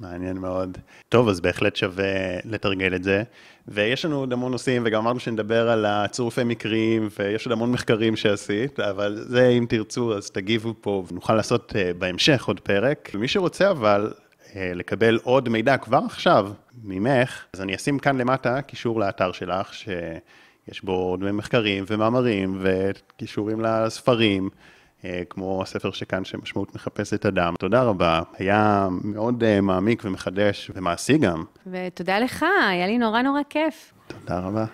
מעניין מאוד. טוב, אז בהחלט שווה לתרגל את זה. ויש לנו עוד המון נושאים, וגם אמרנו שנדבר על הצירופי מקרים, ויש עוד המון מחקרים שעשית, אבל זה, אם תרצו, אז תגיבו פה, ונוכל לעשות uh, בהמשך עוד פרק. ומי שרוצה אבל uh, לקבל עוד מידע כבר עכשיו ממך, אז אני אשים כאן למטה קישור לאתר שלך, שיש בו עוד מחקרים ומאמרים וקישורים לספרים. אה, כמו הספר שכאן, שמשמעות מחפשת אדם. תודה רבה, היה מאוד אה, מעמיק ומחדש ומעשי גם. ותודה לך, היה לי נורא נורא כיף. תודה רבה.